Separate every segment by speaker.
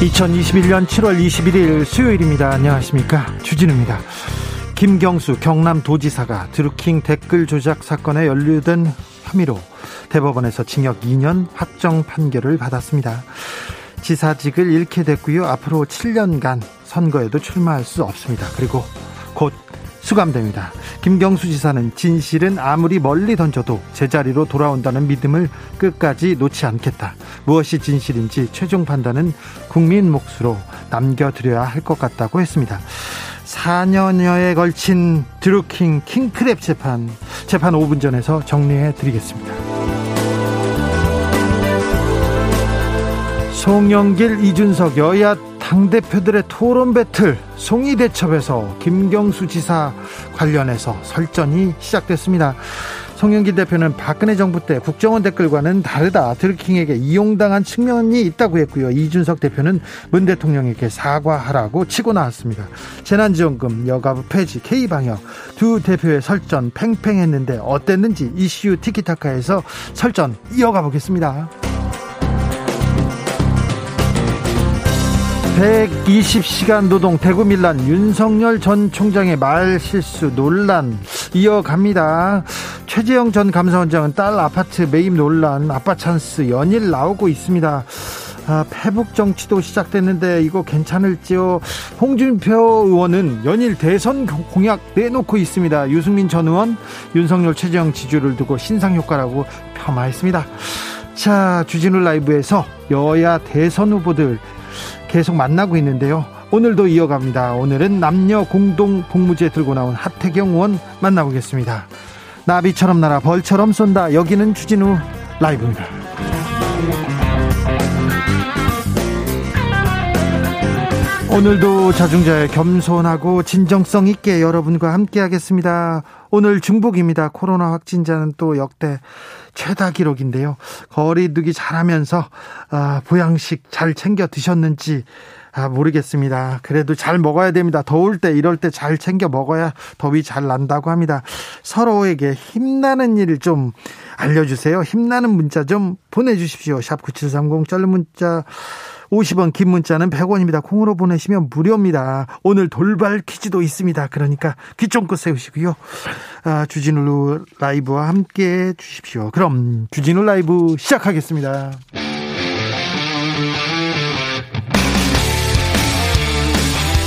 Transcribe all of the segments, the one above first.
Speaker 1: 2021년 7월 21일 수요일입니다. 안녕하십니까. 주진우입니다. 김경수 경남 도지사가 드루킹 댓글 조작 사건에 연루된 혐의로 대법원에서 징역 2년 확정 판결을 받았습니다. 지사직을 잃게 됐고요. 앞으로 7년간 선거에도 출마할 수 없습니다. 그리고 곧 수감됩니다. 김경수 지사는 진실은 아무리 멀리 던져도 제자리로 돌아온다는 믿음을 끝까지 놓지 않겠다. 무엇이 진실인지 최종 판단은 국민 몫으로 남겨드려야 할 것 같다고 했습니다. 4년여에 걸친 드루킹 킹크랩 재판, 재판 5분 전에서 정리해 드리겠습니다. 송영길, 이준석 여야 당 대표들의 토론 배틀 송이 대첩에서 김경수 지사 관련해서 설전이 시작됐습니다. 송영길 대표는 박근혜 정부 때 국정원 댓글과는 다르다. 드루킹에게 이용당한 측면이 있다고 했고요. 이준석 대표는 문 대통령에게 사과하라고 치고 나왔습니다. 재난지원금, 여가부 폐지, K방역 두 대표의 설전 팽팽했는데 어땠는지 이슈 티키타카에서 설전 이어가 보겠습니다. 120시간 노동 대구 밀란 윤석열 전 총장의 말 실수 논란 이어갑니다. 최재형 전 감사원장은 딸 아파트 매입 논란 아빠 찬스 연일 나오고 있습니다. 아, 패북 정치도 시작됐는데 이거 괜찮을지요? 홍준표 의원은 연일 대선 공약 내놓고 있습니다. 유승민 전 의원 윤석열 최재형 지지를 두고 신상 효과라고 폄하했습니다. 자, 주진우 라이브에서 여야 대선 후보들 계속 만나고 있는데요. 오늘도 이어갑니다. 오늘은 남녀 공동 복무제 들고 나온 하태경 의원 만나보겠습니다. 나비처럼 날아 벌처럼 쏜다. 여기는 주진우 라이브입니다. 오늘도 자중자의 겸손하고 진정성 있게 여러분과 함께 하겠습니다. 오늘 중복입니다. 코로나 확진자는 또 역대 최다 기록인데요. 거리두기 잘하면서 아, 보양식 잘 챙겨 드셨는지 아, 모르겠습니다. 그래도 잘 먹어야 됩니다. 더울 때 이럴 때 잘 챙겨 먹어야 더위 잘 난다고 합니다. 서로에게 힘나는 일 좀 알려주세요. 힘나는 문자 좀 보내주십시오. 샵 9730 짧은 문자 50원 긴 문자는 100원입니다. 콩으로 보내시면 무료입니다. 오늘 돌발 퀴즈도 있습니다. 그러니까 귀 쫑긋 세우시고요. 아, 주진우 라이브와 함께 해 주십시오. 그럼 주진우 라이브 시작하겠습니다.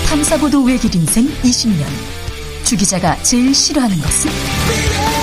Speaker 2: 탐사보도 외길 인생 20년. 주 기자가 제일 싫어하는 것은?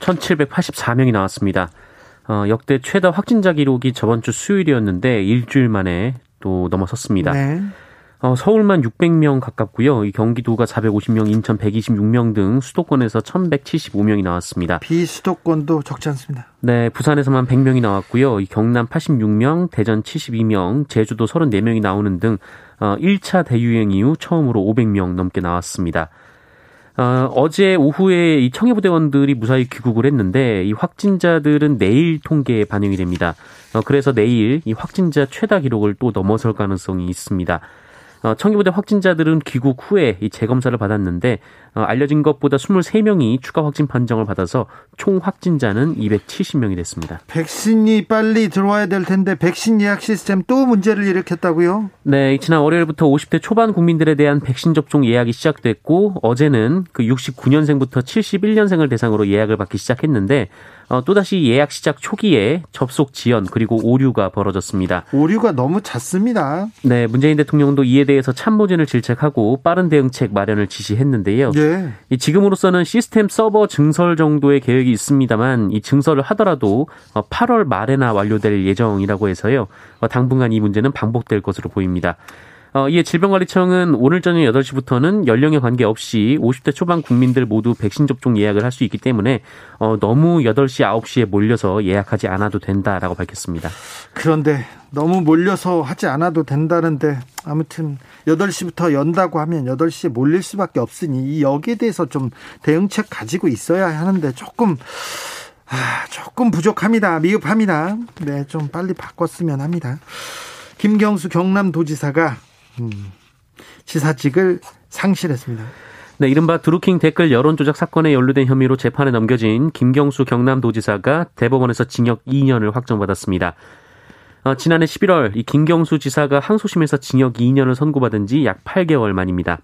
Speaker 3: 1,784명이 나왔습니다. 어, 역대 최다 확진자 기록이 저번 주 수요일이었는데 일주일 만에 또 넘어섰습니다. 네. 어, 서울만 600명 가깝고요. 이 경기도가 450명, 인천 126명 등 수도권에서 1175명이 나왔습니다.
Speaker 1: 비수도권도 적지 않습니다.
Speaker 3: 네, 부산에서만 100명이 나왔고요. 이 경남 86명, 대전 72명, 제주도 34명이 나오는 등 어, 1차 대유행 이후 처음으로 500명 넘게 나왔습니다. 어, 어제 오후에 이 청해부대원들이 무사히 귀국을 했는데 이 확진자들은 내일 통계에 반영이 됩니다. 어, 그래서 내일 이 확진자 최다 기록을 또 넘어설 가능성이 있습니다. 어, 청기부대 확진자들은 귀국 후에 이 재검사를 받았는데 어, 알려진 것보다 23명이 추가 확진 판정을 받아서 총 확진자는 270명이 됐습니다.
Speaker 1: 백신이 빨리 들어와야 될 텐데 백신 예약 시스템 또 문제를 일으켰다고요?
Speaker 3: 네, 지난 월요일부터 50대 초반 국민들에 대한 백신 접종 예약이 시작됐고 어제는 그 69년생부터 71년생을 대상으로 예약을 받기 시작했는데 어, 또다시 예약 시작 초기에 접속 지연 그리고 오류가 벌어졌습니다.
Speaker 1: 오류가 너무 잦습니다.
Speaker 3: 네, 문재인 대통령도 이에 대해서 참모진을 질책하고 빠른 대응책 마련을 지시했는데요.
Speaker 1: 예.
Speaker 3: 이 지금으로서는 시스템 서버 증설 정도의 계획이 있습니다만 이 증설을 하더라도 8월 어, 말에나 완료될 예정이라고 해서요. 어, 당분간 이 문제는 반복될 것으로 보입니다. 어, 이에 질병관리청은 오늘 저녁 8시부터는 연령에 관계없이 50대 초반 국민들 모두 백신 접종 예약을 할 수 있기 때문에 어, 너무 8시, 9시에 몰려서 예약하지 않아도 된다라고 밝혔습니다.
Speaker 1: 그런데 너무 몰려서 하지 않아도 된다는데 아무튼 8시부터 연다고 하면 8시에 몰릴 수밖에 없으니 여기에 대해서 좀 대응책 가지고 있어야 하는데 조금 아, 조금 부족합니다. 미흡합니다. 네, 좀 빨리 바꿨으면 합니다. 김경수 경남도지사가 음, 지사직을 상실했습니다.
Speaker 3: 네, 이른바 드루킹 댓글 여론조작 사건에 연루된 혐의로 재판에 넘겨진 김경수 경남도지사가 대법원에서 징역 2년을 확정받았습니다. 어, 지난해 11월 이 김경수 지사가 항소심에서 징역 2년을 선고받은 지 약 8개월 만입니다.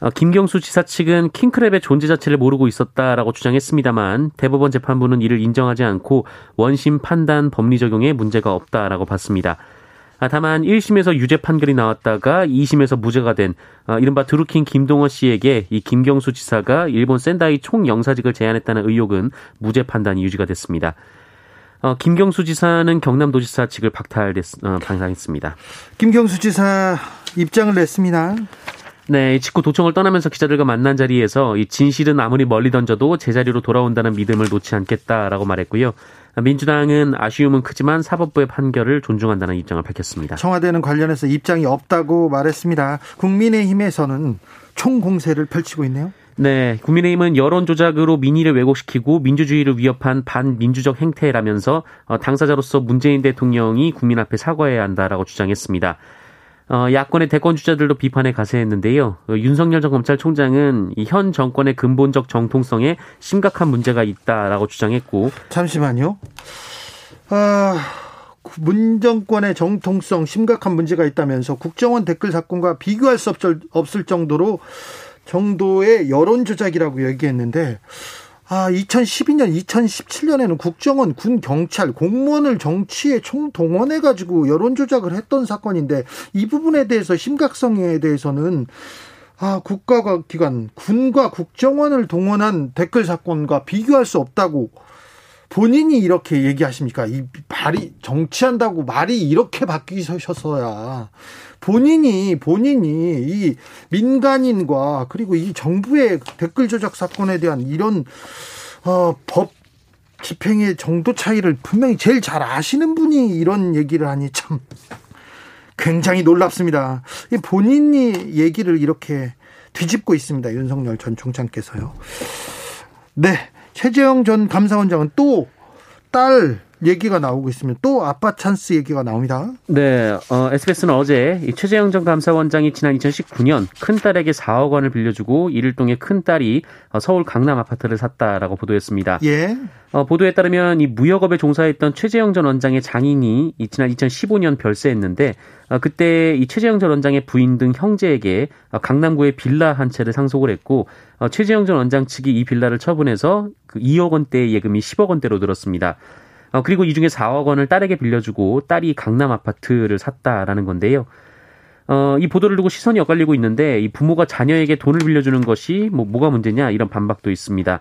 Speaker 3: 어, 김경수 지사 측은 킹크랩의 존재 자체를 모르고 있었다라고 주장했습니다만 대법원 재판부는 이를 인정하지 않고 원심 판단 법리 적용에 문제가 없다라고 봤습니다. 아, 다만 1심에서 유죄 판결이 나왔다가 2심에서 무죄가 된 아, 이른바 드루킹 김동원 씨에게 이 김경수 지사가 일본 센다이 총영사직을 제안했다는 의혹은 무죄 판단이 유지가 됐습니다. 어, 김경수 지사는 경남도지사 측을 박탈됐, 어, 방상했습니다.
Speaker 1: 김경수 지사 입장을 냈습니다.
Speaker 3: 네, 직후 도청을 떠나면서 기자들과 만난 자리에서 이 진실은 아무리 멀리 던져도 제자리로 돌아온다는 믿음을 놓지 않겠다라고 말했고요. 민주당은 아쉬움은 크지만 사법부의 판결을 존중한다는 입장을 밝혔습니다.
Speaker 1: 청와대는 관련해서 입장이 없다고 말했습니다. 국민의힘에서는 총공세를 펼치고 있네요.
Speaker 3: 네, 국민의힘은 여론 조작으로 민의를 왜곡시키고 민주주의를 위협한 반민주적 행태라면서 어, 당사자로서 문재인 대통령이 국민 앞에 사과해야 한다라고 주장했습니다. 어, 야권의 대권 주자들도 비판에 가세했는데요. 어, 윤석열 전 검찰총장은 현 정권의 근본적 정통성에 심각한 문제가 있다라고 주장했고
Speaker 1: 잠시만요. 아, 문 정권의 정통성 심각한 문제가 있다면서 국정원 댓글 사건과 비교할 수 없을 정도로 정도의 여론 조작이라고 얘기했는데 아, 2012년, 2017년에는 국정원, 군, 경찰, 공무원을 정치에 총동원해가지고 여론조작을 했던 사건인데 이 부분에 대해서 심각성에 대해서는 아, 국가 기관, 군과 국정원을 동원한 댓글 사건과 비교할 수 없다고 본인이 이렇게 얘기하십니까? 이 말이 정치한다고 말이 이렇게 바뀌셨어야 본인이 본인이 이 민간인과 그리고 이 정부의 댓글 조작 사건에 대한 이런 어, 법 집행의 정도 차이를 분명히 제일 잘 아시는 분이 이런 얘기를 하니 참 굉장히 놀랍습니다. 본인이 얘기를 이렇게 뒤집고 있습니다. 윤석열 전 총장께서요. 네. 최재형 전 감사원장은 또 딸 얘기가 나오고 있으면 또 아빠 찬스 얘기가 나옵니다.
Speaker 3: 네, 어, SBS는 어제 이 최재형 전 감사원장이 지난 2019년 큰딸에게 4억 원을 빌려주고 이를 통해 큰딸이 어, 서울 강남 아파트를 샀다라고 보도했습니다.
Speaker 1: 예.
Speaker 3: 어, 보도에 따르면 이 무역업에 종사했던 최재형 전 원장의 장인이 이 지난 2015년 별세했는데 어, 그때 이 최재형 전 원장의 부인 등 형제에게 어, 강남구에 빌라 한 채를 상속을 했고 어, 최재형 전 원장 측이 이 빌라를 처분해서 그 2억 원대의 예금이 10억 원대로 늘었습니다. 어, 그리고 이 중에 4억 원을 딸에게 빌려주고 딸이 강남 아파트를 샀다라는 건데요. 어, 이 보도를 두고 시선이 엇갈리고 있는데 이 부모가 자녀에게 돈을 빌려주는 것이 뭐 뭐가 문제냐 이런 반박도 있습니다.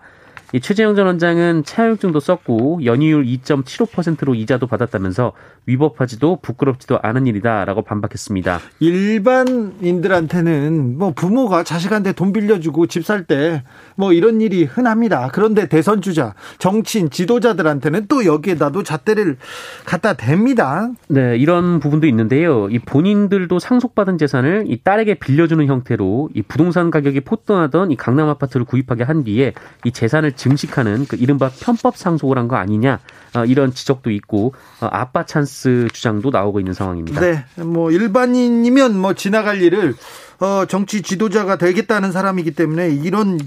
Speaker 3: 이 최재형 전 원장은 차용증도 썼고 연이율 2.75%로 이자도 받았다면서 위법하지도 부끄럽지도 않은 일이다라고 반박했습니다.
Speaker 1: 일반인들한테는 뭐 부모가 자식한테 돈 빌려주고 집 살 때 뭐 이런 일이 흔합니다. 그런데 대선 주자, 정치인, 지도자들한테는 또 여기에다도 잣대를 갖다 댑니다.
Speaker 3: 네, 이런 부분도 있는데요. 이 본인들도 상속받은 재산을 이 딸에게 빌려주는 형태로 이 부동산 가격이 폭등하던 이 강남 아파트를 구입하게 한 뒤에 이 재산을 증식하는 그 이른바 편법 상속을 한 거 아니냐 어, 이런 지적도 있고 어, 아빠 찬스 주장도 나오고 있는 상황입니다.
Speaker 1: 네, 뭐 일반인이면 뭐 지나갈 일을 어, 정치 지도자가 되겠다는 사람이기 때문에 이런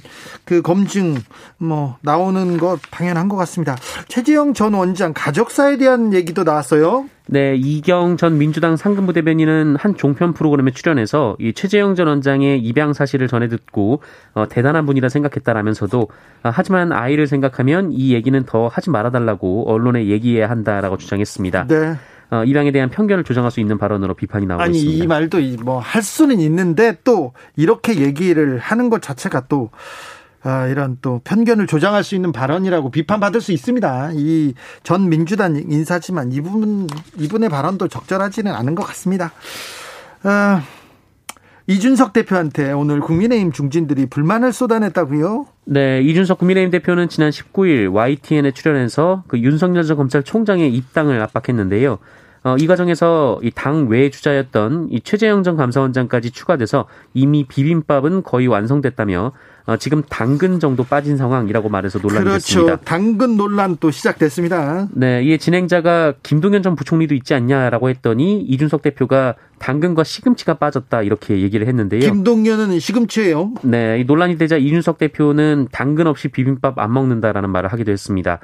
Speaker 1: 그 검증 뭐 나오는 것 당연한 것 같습니다. 최지영 전 원장 가족사에 대한 얘기도 나왔어요.
Speaker 3: 네, 이경 전 민주당 상근부 대변인은 한 종편 프로그램에 출연해서 이 최재형 전 원장의 입양 사실을 전해 듣고 어, 대단한 분이라 생각했다라면서도 아, 하지만 아이를 생각하면 이 얘기는 더 하지 말아달라고 언론에 얘기해야 한다라고 주장했습니다. 네. 어, 입양에 대한 편견을 조장할 수 있는 발언으로 비판이 나오고
Speaker 1: 아니,
Speaker 3: 있습니다.
Speaker 1: 이 말도 뭐 할 수는 있는데 또 이렇게 얘기를 하는 것 자체가 또 아, 이런 또 편견을 조장할 수 있는 발언이라고 비판받을 수 있습니다. 이 전 민주당 인사지만 이분 이분의 발언도 적절하지는 않은 것 같습니다. 아, 이준석 대표한테 오늘 국민의힘 중진들이 불만을 쏟아냈다고요?
Speaker 3: 네, 이준석 국민의힘 대표는 지난 19일 YTN에 출연해서 그 윤석열 전 검찰총장의 입당을 압박했는데요. 어, 이 과정에서 이 당 외 주자였던 이 최재형 전 감사원장까지 추가돼서 이미 비빔밥은 거의 완성됐다며 어, 지금 당근 정도 빠진 상황이라고 말해서 논란이
Speaker 1: 그렇죠.
Speaker 3: 됐습니다.
Speaker 1: 당근 논란 또 시작됐습니다.
Speaker 3: 네, 이에 진행자가 김동연 전 부총리도 있지 않냐라고 했더니 이준석 대표가 당근과 시금치가 빠졌다 이렇게 얘기를 했는데요.
Speaker 1: 김동연은 시금치예요.
Speaker 3: 네, 이 논란이 되자 이준석 대표는 당근 없이 비빔밥 안 먹는다라는 말을 하기도 했습니다.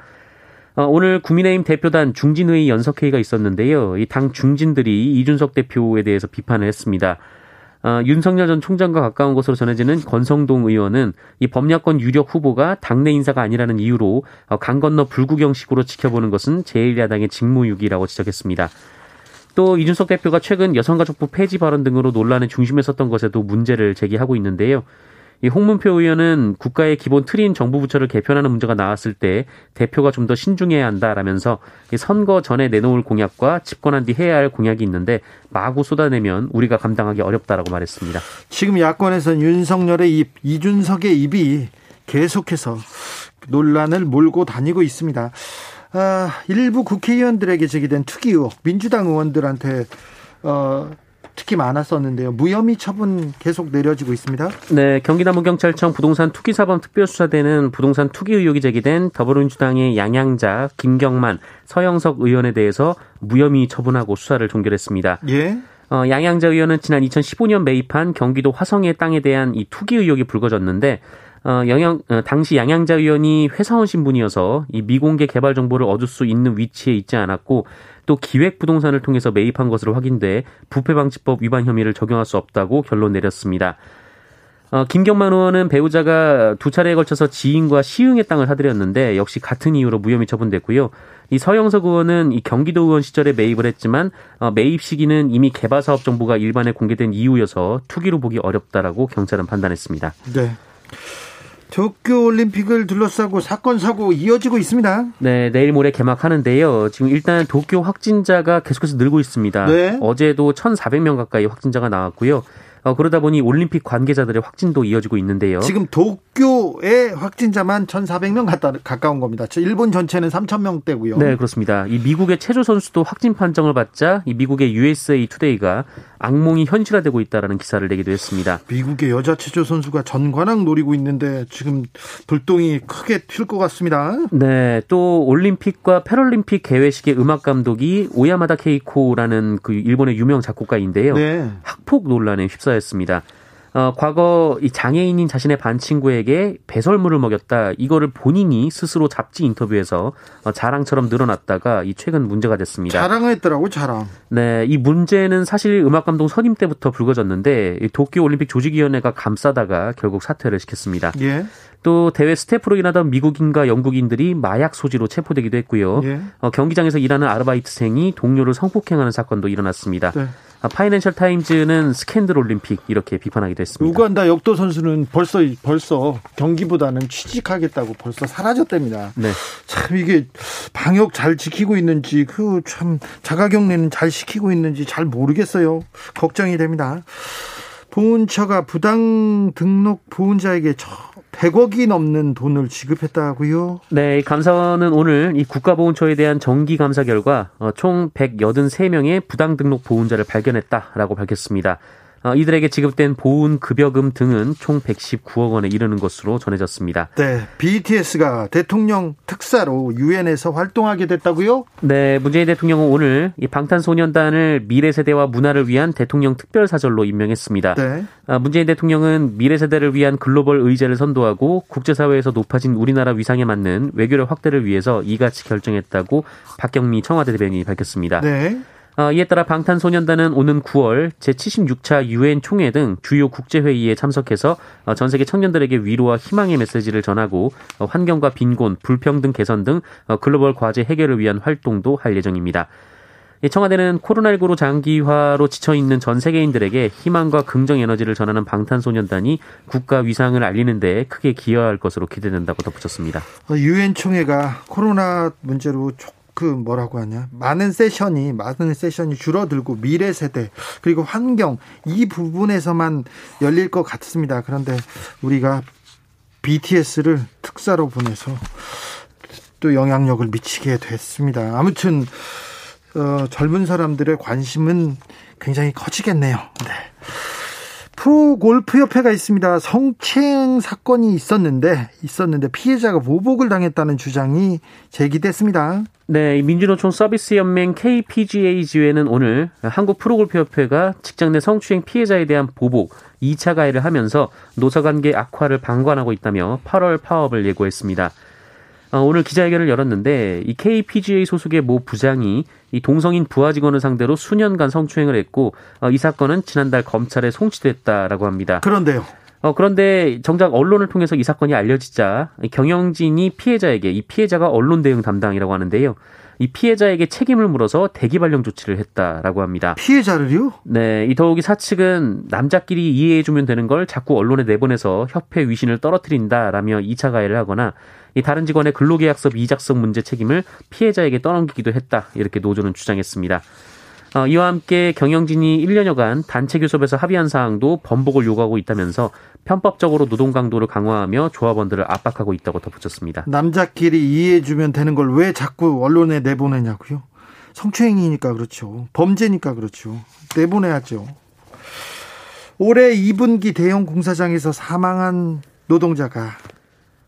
Speaker 3: 어, 오늘 국민의힘 대표단 중진회의 연석회의가 있었는데요. 이 당 중진들이 이준석 대표에 대해서 비판을 했습니다. 어, 윤석열 전 총장과 가까운 것으로 전해지는 권성동 의원은 이 법야권 유력 후보가 당내 인사가 아니라는 이유로 어, 강 건너 불구경식으로 지켜보는 것은 제1야당의 직무유기라고 지적했습니다. 또 이준석 대표가 최근 여성가족부 폐지 발언 등으로 논란의 중심에 섰던 것에도 문제를 제기하고 있는데요. 이 홍문표 의원은 국가의 기본 틀인 정부 부처를 개편하는 문제가 나왔을 때 대표가 좀 더 신중해야 한다라면서 선거 전에 내놓을 공약과 집권한 뒤 해야 할 공약이 있는데 마구 쏟아내면 우리가 감당하기 어렵다라고 말했습니다.
Speaker 1: 지금 야권에서는 윤석열의 입, 이준석의 입이 계속해서 논란을 몰고 다니고 있습니다. 아, 일부 국회의원들에게 제기된 투기 의혹, 민주당 의원들한테 어, 특히 많았었는데요. 무혐의 처분 계속 내려지고 있습니다.
Speaker 3: 네, 경기남부경찰청 부동산 투기사범 특별수사대는 부동산 투기 의혹이 제기된 더불어민주당의 양양자, 김경만, 서영석 의원에 대해서 무혐의 처분하고 수사를 종결했습니다.
Speaker 1: 예.
Speaker 3: 어, 양양자 의원은 지난 2015년 매입한 경기도 화성의 땅에 대한 이 투기 의혹이 불거졌는데 어, 영양, 어, 당시 양양자 의원이 회사원 신분이어서 이 미공개 개발 정보를 얻을 수 있는 위치에 있지 않았고 또 기획 부동산을 통해서 매입한 것으로 확인돼 부패 방지법 위반 혐의를 적용할 수 없다고 결론 내렸습니다. 어, 김경만 의원은 배우자가 두 차례에 걸쳐서 지인과 시흥의 땅을 사들였는데 역시 같은 이유로 무혐의 처분됐고요. 이 서영석 의원은 이 경기도 의원 시절에 매입을 했지만 어, 매입 시기는 이미 개발 사업 정보가 일반에 공개된 이후여서 투기로 보기 어렵다라고 경찰은 판단했습니다.
Speaker 1: 네. 도쿄 올림픽을 둘러싸고 사건 사고 이어지고 있습니다.
Speaker 3: 네, 내일 모레 개막하는데요. 지금 일단 도쿄 확진자가 계속해서 늘고 있습니다. 네. 어제도 1,400명 가까이 확진자가 나왔고요. 어, 그러다 보니 올림픽 관계자들의 확진도 이어지고 있는데요.
Speaker 1: 지금 도쿄의 확진자만 1,400명 가까, 가까운 겁니다. 일본 전체는 3,000명대고요.
Speaker 3: 네, 그렇습니다. 이 미국의 체조 선수도 확진 판정을 받자 이 미국의 USA Today가 악몽이 현실화되고 있다라는 기사를 내기도 했습니다.
Speaker 1: 미국의 여자 체조 선수가 전관왕 노리고 있는데 지금 불똥이 크게 튈 것 같습니다.
Speaker 3: 네, 또 올림픽과 패럴림픽 개회식의 음악 감독이 오야마다 케이고라는 그 일본의 유명 작곡가인데요. 네. 학폭 논란에 휩싸 였습니다. 어, 과거 이 장애인인 자신의 반 친구에게 배설물을 먹였다. 이거를 본인이 스스로 잡지 인터뷰에서 어, 자랑처럼 늘어났다가 이 최근 문제가 됐습니다.
Speaker 1: 자랑했더라고 자랑.
Speaker 3: 네, 이 문제는 사실 음악 감독 선임 때부터 불거졌는데 도쿄 올림픽 조직위원회가 감싸다가 결국 사퇴를 시켰습니다. 예. 또 대회 스태프로 일하던 미국인과 영국인들이 마약 소지로 체포되기도 했고요. 예. 어, 경기장에서 일하는 아르바이트생이 동료를 성폭행하는 사건도 일어났습니다. 네. 아, 파이낸셜 타임즈는 스캔들 올림픽 이렇게 비판하기도 했습니다.
Speaker 1: 우간다 역도 선수는 벌써 벌써 경기보다는 취직하겠다고 벌써 사라졌답니다. 네. 참 이게 방역 잘 지키고 있는지 그 참 자가격리는 잘 시키고 있는지 잘 모르겠어요. 걱정이 됩니다. 보훈처가 부당 등록 보훈자에게 100억이 넘는 돈을 지급했다고요?
Speaker 3: 네, 감사원은 오늘 이 국가보훈처에 대한 정기 감사 결과 어, 총 183명의 부당 등록 보훈자를 발견했다라고 밝혔습니다. 어, 이들에게 지급된 보훈 급여금 등은 총 119억 원에 이르는 것으로 전해졌습니다.
Speaker 1: 네, BTS가 대통령 특사로 유엔에서 활동하게 됐다고요?
Speaker 3: 네, 문재인 대통령은 오늘 이 방탄소년단을 미래 세대와 문화를 위한 대통령 특별 사절로 임명했습니다. 네. 아, 문재인 대통령은 미래 세대를 위한 글로벌 의제를 선도하고 국제사회에서 높아진 우리나라 위상에 맞는 외교력 확대를 위해서 이같이 결정했다고 박경미 청와대 대변인이 밝혔습니다. 네. 어, 이에 따라 방탄소년단은 오는 9월 제76차 유엔 총회 등 주요 국제회의에 참석해서 어, 전 세계 청년들에게 위로와 희망의 메시지를 전하고 어, 환경과 빈곤, 불평등 개선 등 글로벌 과제 해결을 위한 활동도 할 예정입니다. 청와대는 코로나19로 장기화로 지쳐있는 전 세계인들에게 희망과 긍정 에너지를 전하는 방탄소년단이 국가 위상을 알리는 데 크게 기여할 것으로 기대된다고 덧붙였습니다.
Speaker 1: 유엔 총회가 코로나 문제로 그 뭐라고 하냐 많은 세션이 많은 세션이 줄어들고 미래 세대 그리고 환경 이 부분에서만 열릴 것 같습니다. 그런데 우리가 BTS를 특사로 보내서 또 영향력을 미치게 됐습니다. 아무튼 어, 젊은 사람들의 관심은 굉장히 커지겠네요. 네. 프로골프협회가 있습니다. 성추행 사건이 있었는데 있었는데 피해자가 보복을 당했다는 주장이 제기됐습니다.
Speaker 3: 네, 민주노총 서비스연맹 KPGA 지회는 오늘 한국 프로골프협회가 직장 내 성추행 피해자에 대한 보복 2차 가해를 하면서 노사관계 악화를 방관하고 있다며 8월 파업을 예고했습니다. 어, 오늘 기자회견을 열었는데 이 KPGA 소속의 모 부장이 이 동성인 부하 직원을 상대로 수년간 성추행을 했고 어, 이 사건은 지난달 검찰에 송치됐다라고 합니다.
Speaker 1: 그런데요.
Speaker 3: 어, 그런데 정작 언론을 통해서 이 사건이 알려지자 경영진이 피해자에게 이 피해자가 언론 대응 담당이라고 하는데요. 이 피해자에게 책임을 물어서 대기 발령 조치를 했다라고 합니다.
Speaker 1: 피해자를요?
Speaker 3: 네, 이 더욱이 사측은 남자끼리 이해해주면 되는 걸 자꾸 언론에 내보내서 협회 위신을 떨어뜨린다라며 2차 가해를 하거나 이 다른 직원의 근로계약서 미작성 문제 책임을 피해자에게 떠넘기기도 했다 이렇게 노조는 주장했습니다. 어, 이와 함께 경영진이 1년여간 단체 교섭에서 합의한 사항도 번복을 요구하고 있다면서 편법적으로 노동 강도를 강화하며 조합원들을 압박하고 있다고 덧붙였습니다.
Speaker 1: 남자끼리 이해해주면 되는 걸 왜 자꾸 언론에 내보내냐고요? 성추행이니까 그렇죠. 범죄니까 그렇죠. 내보내야죠. 올해 2분기 대형 공사장에서 사망한 노동자가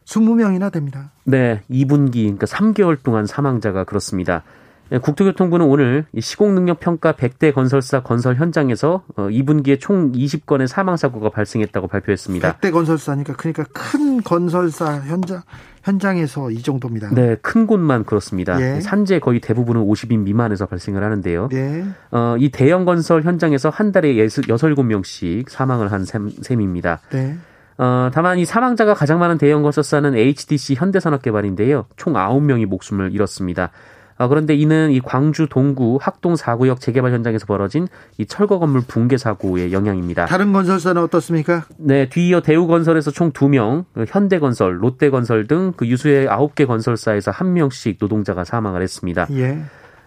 Speaker 1: 20명이나 됩니다.
Speaker 3: 네, 2분기 그러니까 3개월 동안 사망자가 그렇습니다. 예, 국토교통부는 오늘 시공능력 평가 100대 건설사 건설 현장에서 2분기에 어, 총 20건의 사망 사고가 발생했다고 발표했습니다.
Speaker 1: 100대 건설사니까 그러니까 큰 건설사 현장 현장에서 이 정도입니다.
Speaker 3: 네, 큰 곳만 그렇습니다. 예. 산재 거의 대부분은 50인 미만에서 발생을 하는데요. 예. 어, 이 대형 건설 현장에서 한 달에 6, 7명씩 사망을 한 셈입니다. 네. 어, 다만 이 사망자가 가장 많은 대형 건설사는 HDC 현대산업개발인데요. 총 9명이 목숨을 잃었습니다. 어, 그런데 이는 이 광주 동구 학동 4구역 재개발 현장에서 벌어진 이 철거 건물 붕괴 사고의 영향입니다.
Speaker 1: 다른 건설사는 어떻습니까?
Speaker 3: 네, 뒤이어 대우건설에서 총 2명, 그 현대건설, 롯데건설 등 그 유수의 9개 건설사에서 1명씩 노동자가 사망을 했습니다. 예.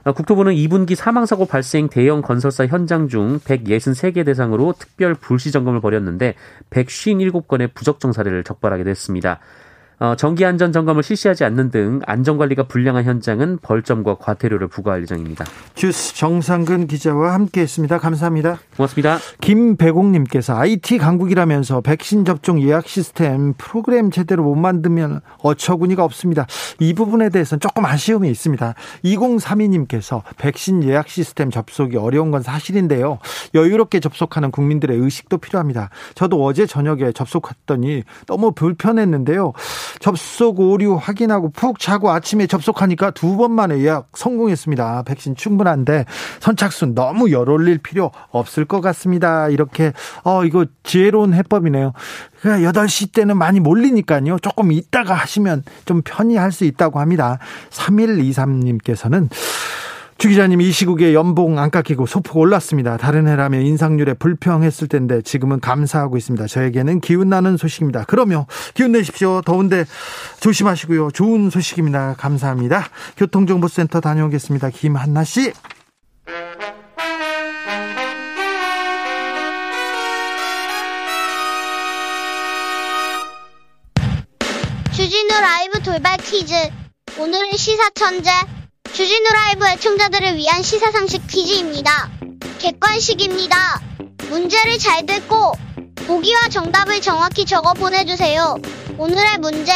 Speaker 3: 어, 국토부는 2분기 사망사고 발생 대형 건설사 현장 중 163개 대상으로 특별 불시 점검을 벌였는데 157건의 부적정 사례를 적발하게 됐습니다. 어, 정기 안전 점검을 실시하지 않는 등 안전 관리가 불량한 현장은 벌점과 과태료를 부과할 예정입니다.
Speaker 1: 주스 정상근 기자와 함께했습니다. 감사합니다.
Speaker 3: 고맙습니다.
Speaker 1: 김배공님께서 IT 강국이라면서 백신 접종 예약 시스템 프로그램 제대로 못 만들면 어처구니가 없습니다. 이 부분에 대해서는 조금 아쉬움이 있습니다. 2032님께서 백신 예약 시스템 접속이 어려운 건 사실인데요. 여유롭게 접속하는 국민들의 의식도 필요합니다. 저도 어제 저녁에 접속했더니 너무 불편했는데요. 접속 오류 확인하고 푹 자고 아침에 접속하니까 두 번 만에 예약 성공했습니다. 백신 충분한데 선착순 너무 열 올릴 필요 없을 것 같습니다. 이렇게 어 이거 지혜로운 해법이네요. 그러니까 8시 때는 많이 몰리니까요. 조금 이따가 하시면 좀 편히 할 수 있다고 합니다. 3123님께서는 주 기자님 이 시국에 연봉 안 깎이고 소폭 올랐습니다. 다른 해라면 인상률에 불평했을 텐데 지금은 감사하고 있습니다. 저에게는 기운 나는 소식입니다. 그러면 기운 내십시오. 더운데 조심하시고요. 좋은 소식입니다. 감사합니다. 교통정보센터 다녀오겠습니다. 김한나 씨.
Speaker 4: 주진우 라이브 돌발 퀴즈. 오늘은 시사천재. 주진우 라이브 의청자들을 위한 시사상식 퀴즈입니다. 객관식입니다. 문제를 잘 듣고 보기와 정답을 정확히 적어 보내주세요. 오늘의 문제.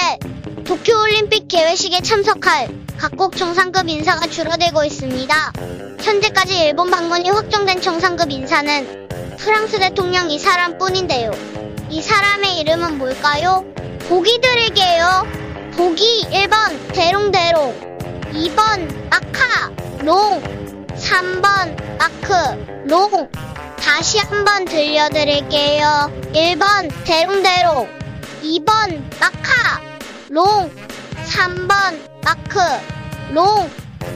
Speaker 4: 도쿄올림픽 개회식에 참석할 각국 정상급 인사가 줄어들고 있습니다. 현재까지 일본 방문이 확정된 정상급 인사는 프랑스 대통령 이 사람뿐인데요. 이 사람의 이름은 뭘까요? 보기 드릴게요. 보기 1번 대롱대롱 2번 마카 롱 3번 마크 롱 다시 한번 들려드릴게요. 1번 대롱대롱 2번 마카 롱 3번 마크 롱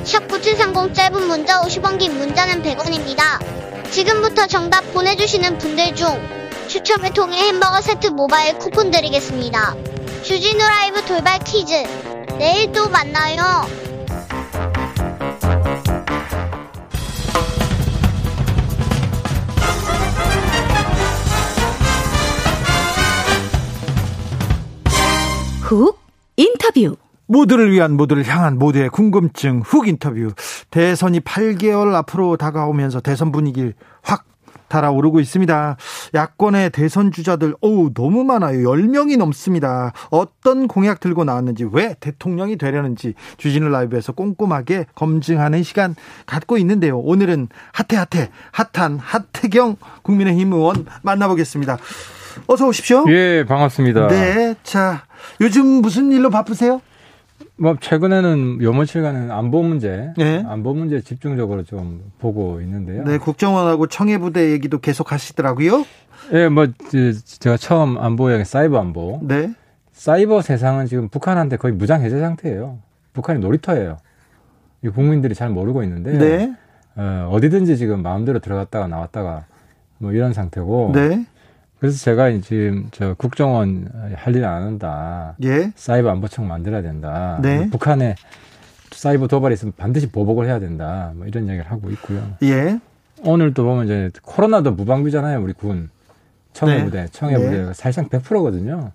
Speaker 4: 샵9730 짧은 문자 50원 긴 문자는 100원입니다. 지금부터 정답 보내주시는 분들 중 추첨을 통해 햄버거 세트 모바일 쿠폰 드리겠습니다. 주진우 라이브 돌발 퀴즈 내일 또 만나요.
Speaker 2: 훅 인터뷰.
Speaker 1: 모두를 위한 모두를 향한 모두의 궁금증 훅 인터뷰. 대선이 8개월 앞으로 다가오면서 대선 분위기 확 달아오르고 있습니다. 야권의 대선 주자들, 어우, 너무 많아요. 10명이 넘습니다. 어떤 공약 들고 나왔는지, 왜 대통령이 되려는지 주진우 라이브에서 꼼꼼하게 검증하는 시간 갖고 있는데요. 오늘은 핫해핫해, 핫한 하태경 국민의힘 의원 만나보겠습니다. 어서 오십시오.
Speaker 5: 예, 반갑습니다.
Speaker 1: 네. 자, 요즘 무슨 일로 바쁘세요?
Speaker 5: 뭐 최근에는 요모칠간은 안보 문제,
Speaker 1: 네.
Speaker 5: 안보 문제 집중적으로 좀 보고 있는데요.
Speaker 1: 네, 국정원하고 청해부대 얘기도 계속 하시더라고요.
Speaker 5: 예, 뭐 저, 제가 처음 안보 얘기 사이버 안보.
Speaker 1: 네.
Speaker 5: 사이버 세상은 지금 북한한테 거의 무장 해제 상태예요. 북한이 놀이터예요. 이 국민들이 잘 모르고 있는데
Speaker 1: 네.
Speaker 5: 어, 어디든지 지금 마음대로 들어갔다가 나왔다가 뭐 이런 상태고.
Speaker 1: 네.
Speaker 5: 그래서 제가 지금 저 국정원 할 일 안 한다.
Speaker 1: 예.
Speaker 5: 사이버 안보청 만들어야 된다.
Speaker 1: 네.
Speaker 5: 북한에 사이버 도발이 있으면 반드시 보복을 해야 된다. 뭐 이런 이야기를 하고 있고요.
Speaker 1: 예.
Speaker 5: 오늘도 보면 이제 코로나도 무방비잖아요, 우리 군. 청해부대, 청해부대가
Speaker 1: 네.
Speaker 5: 사실상 100%거든요.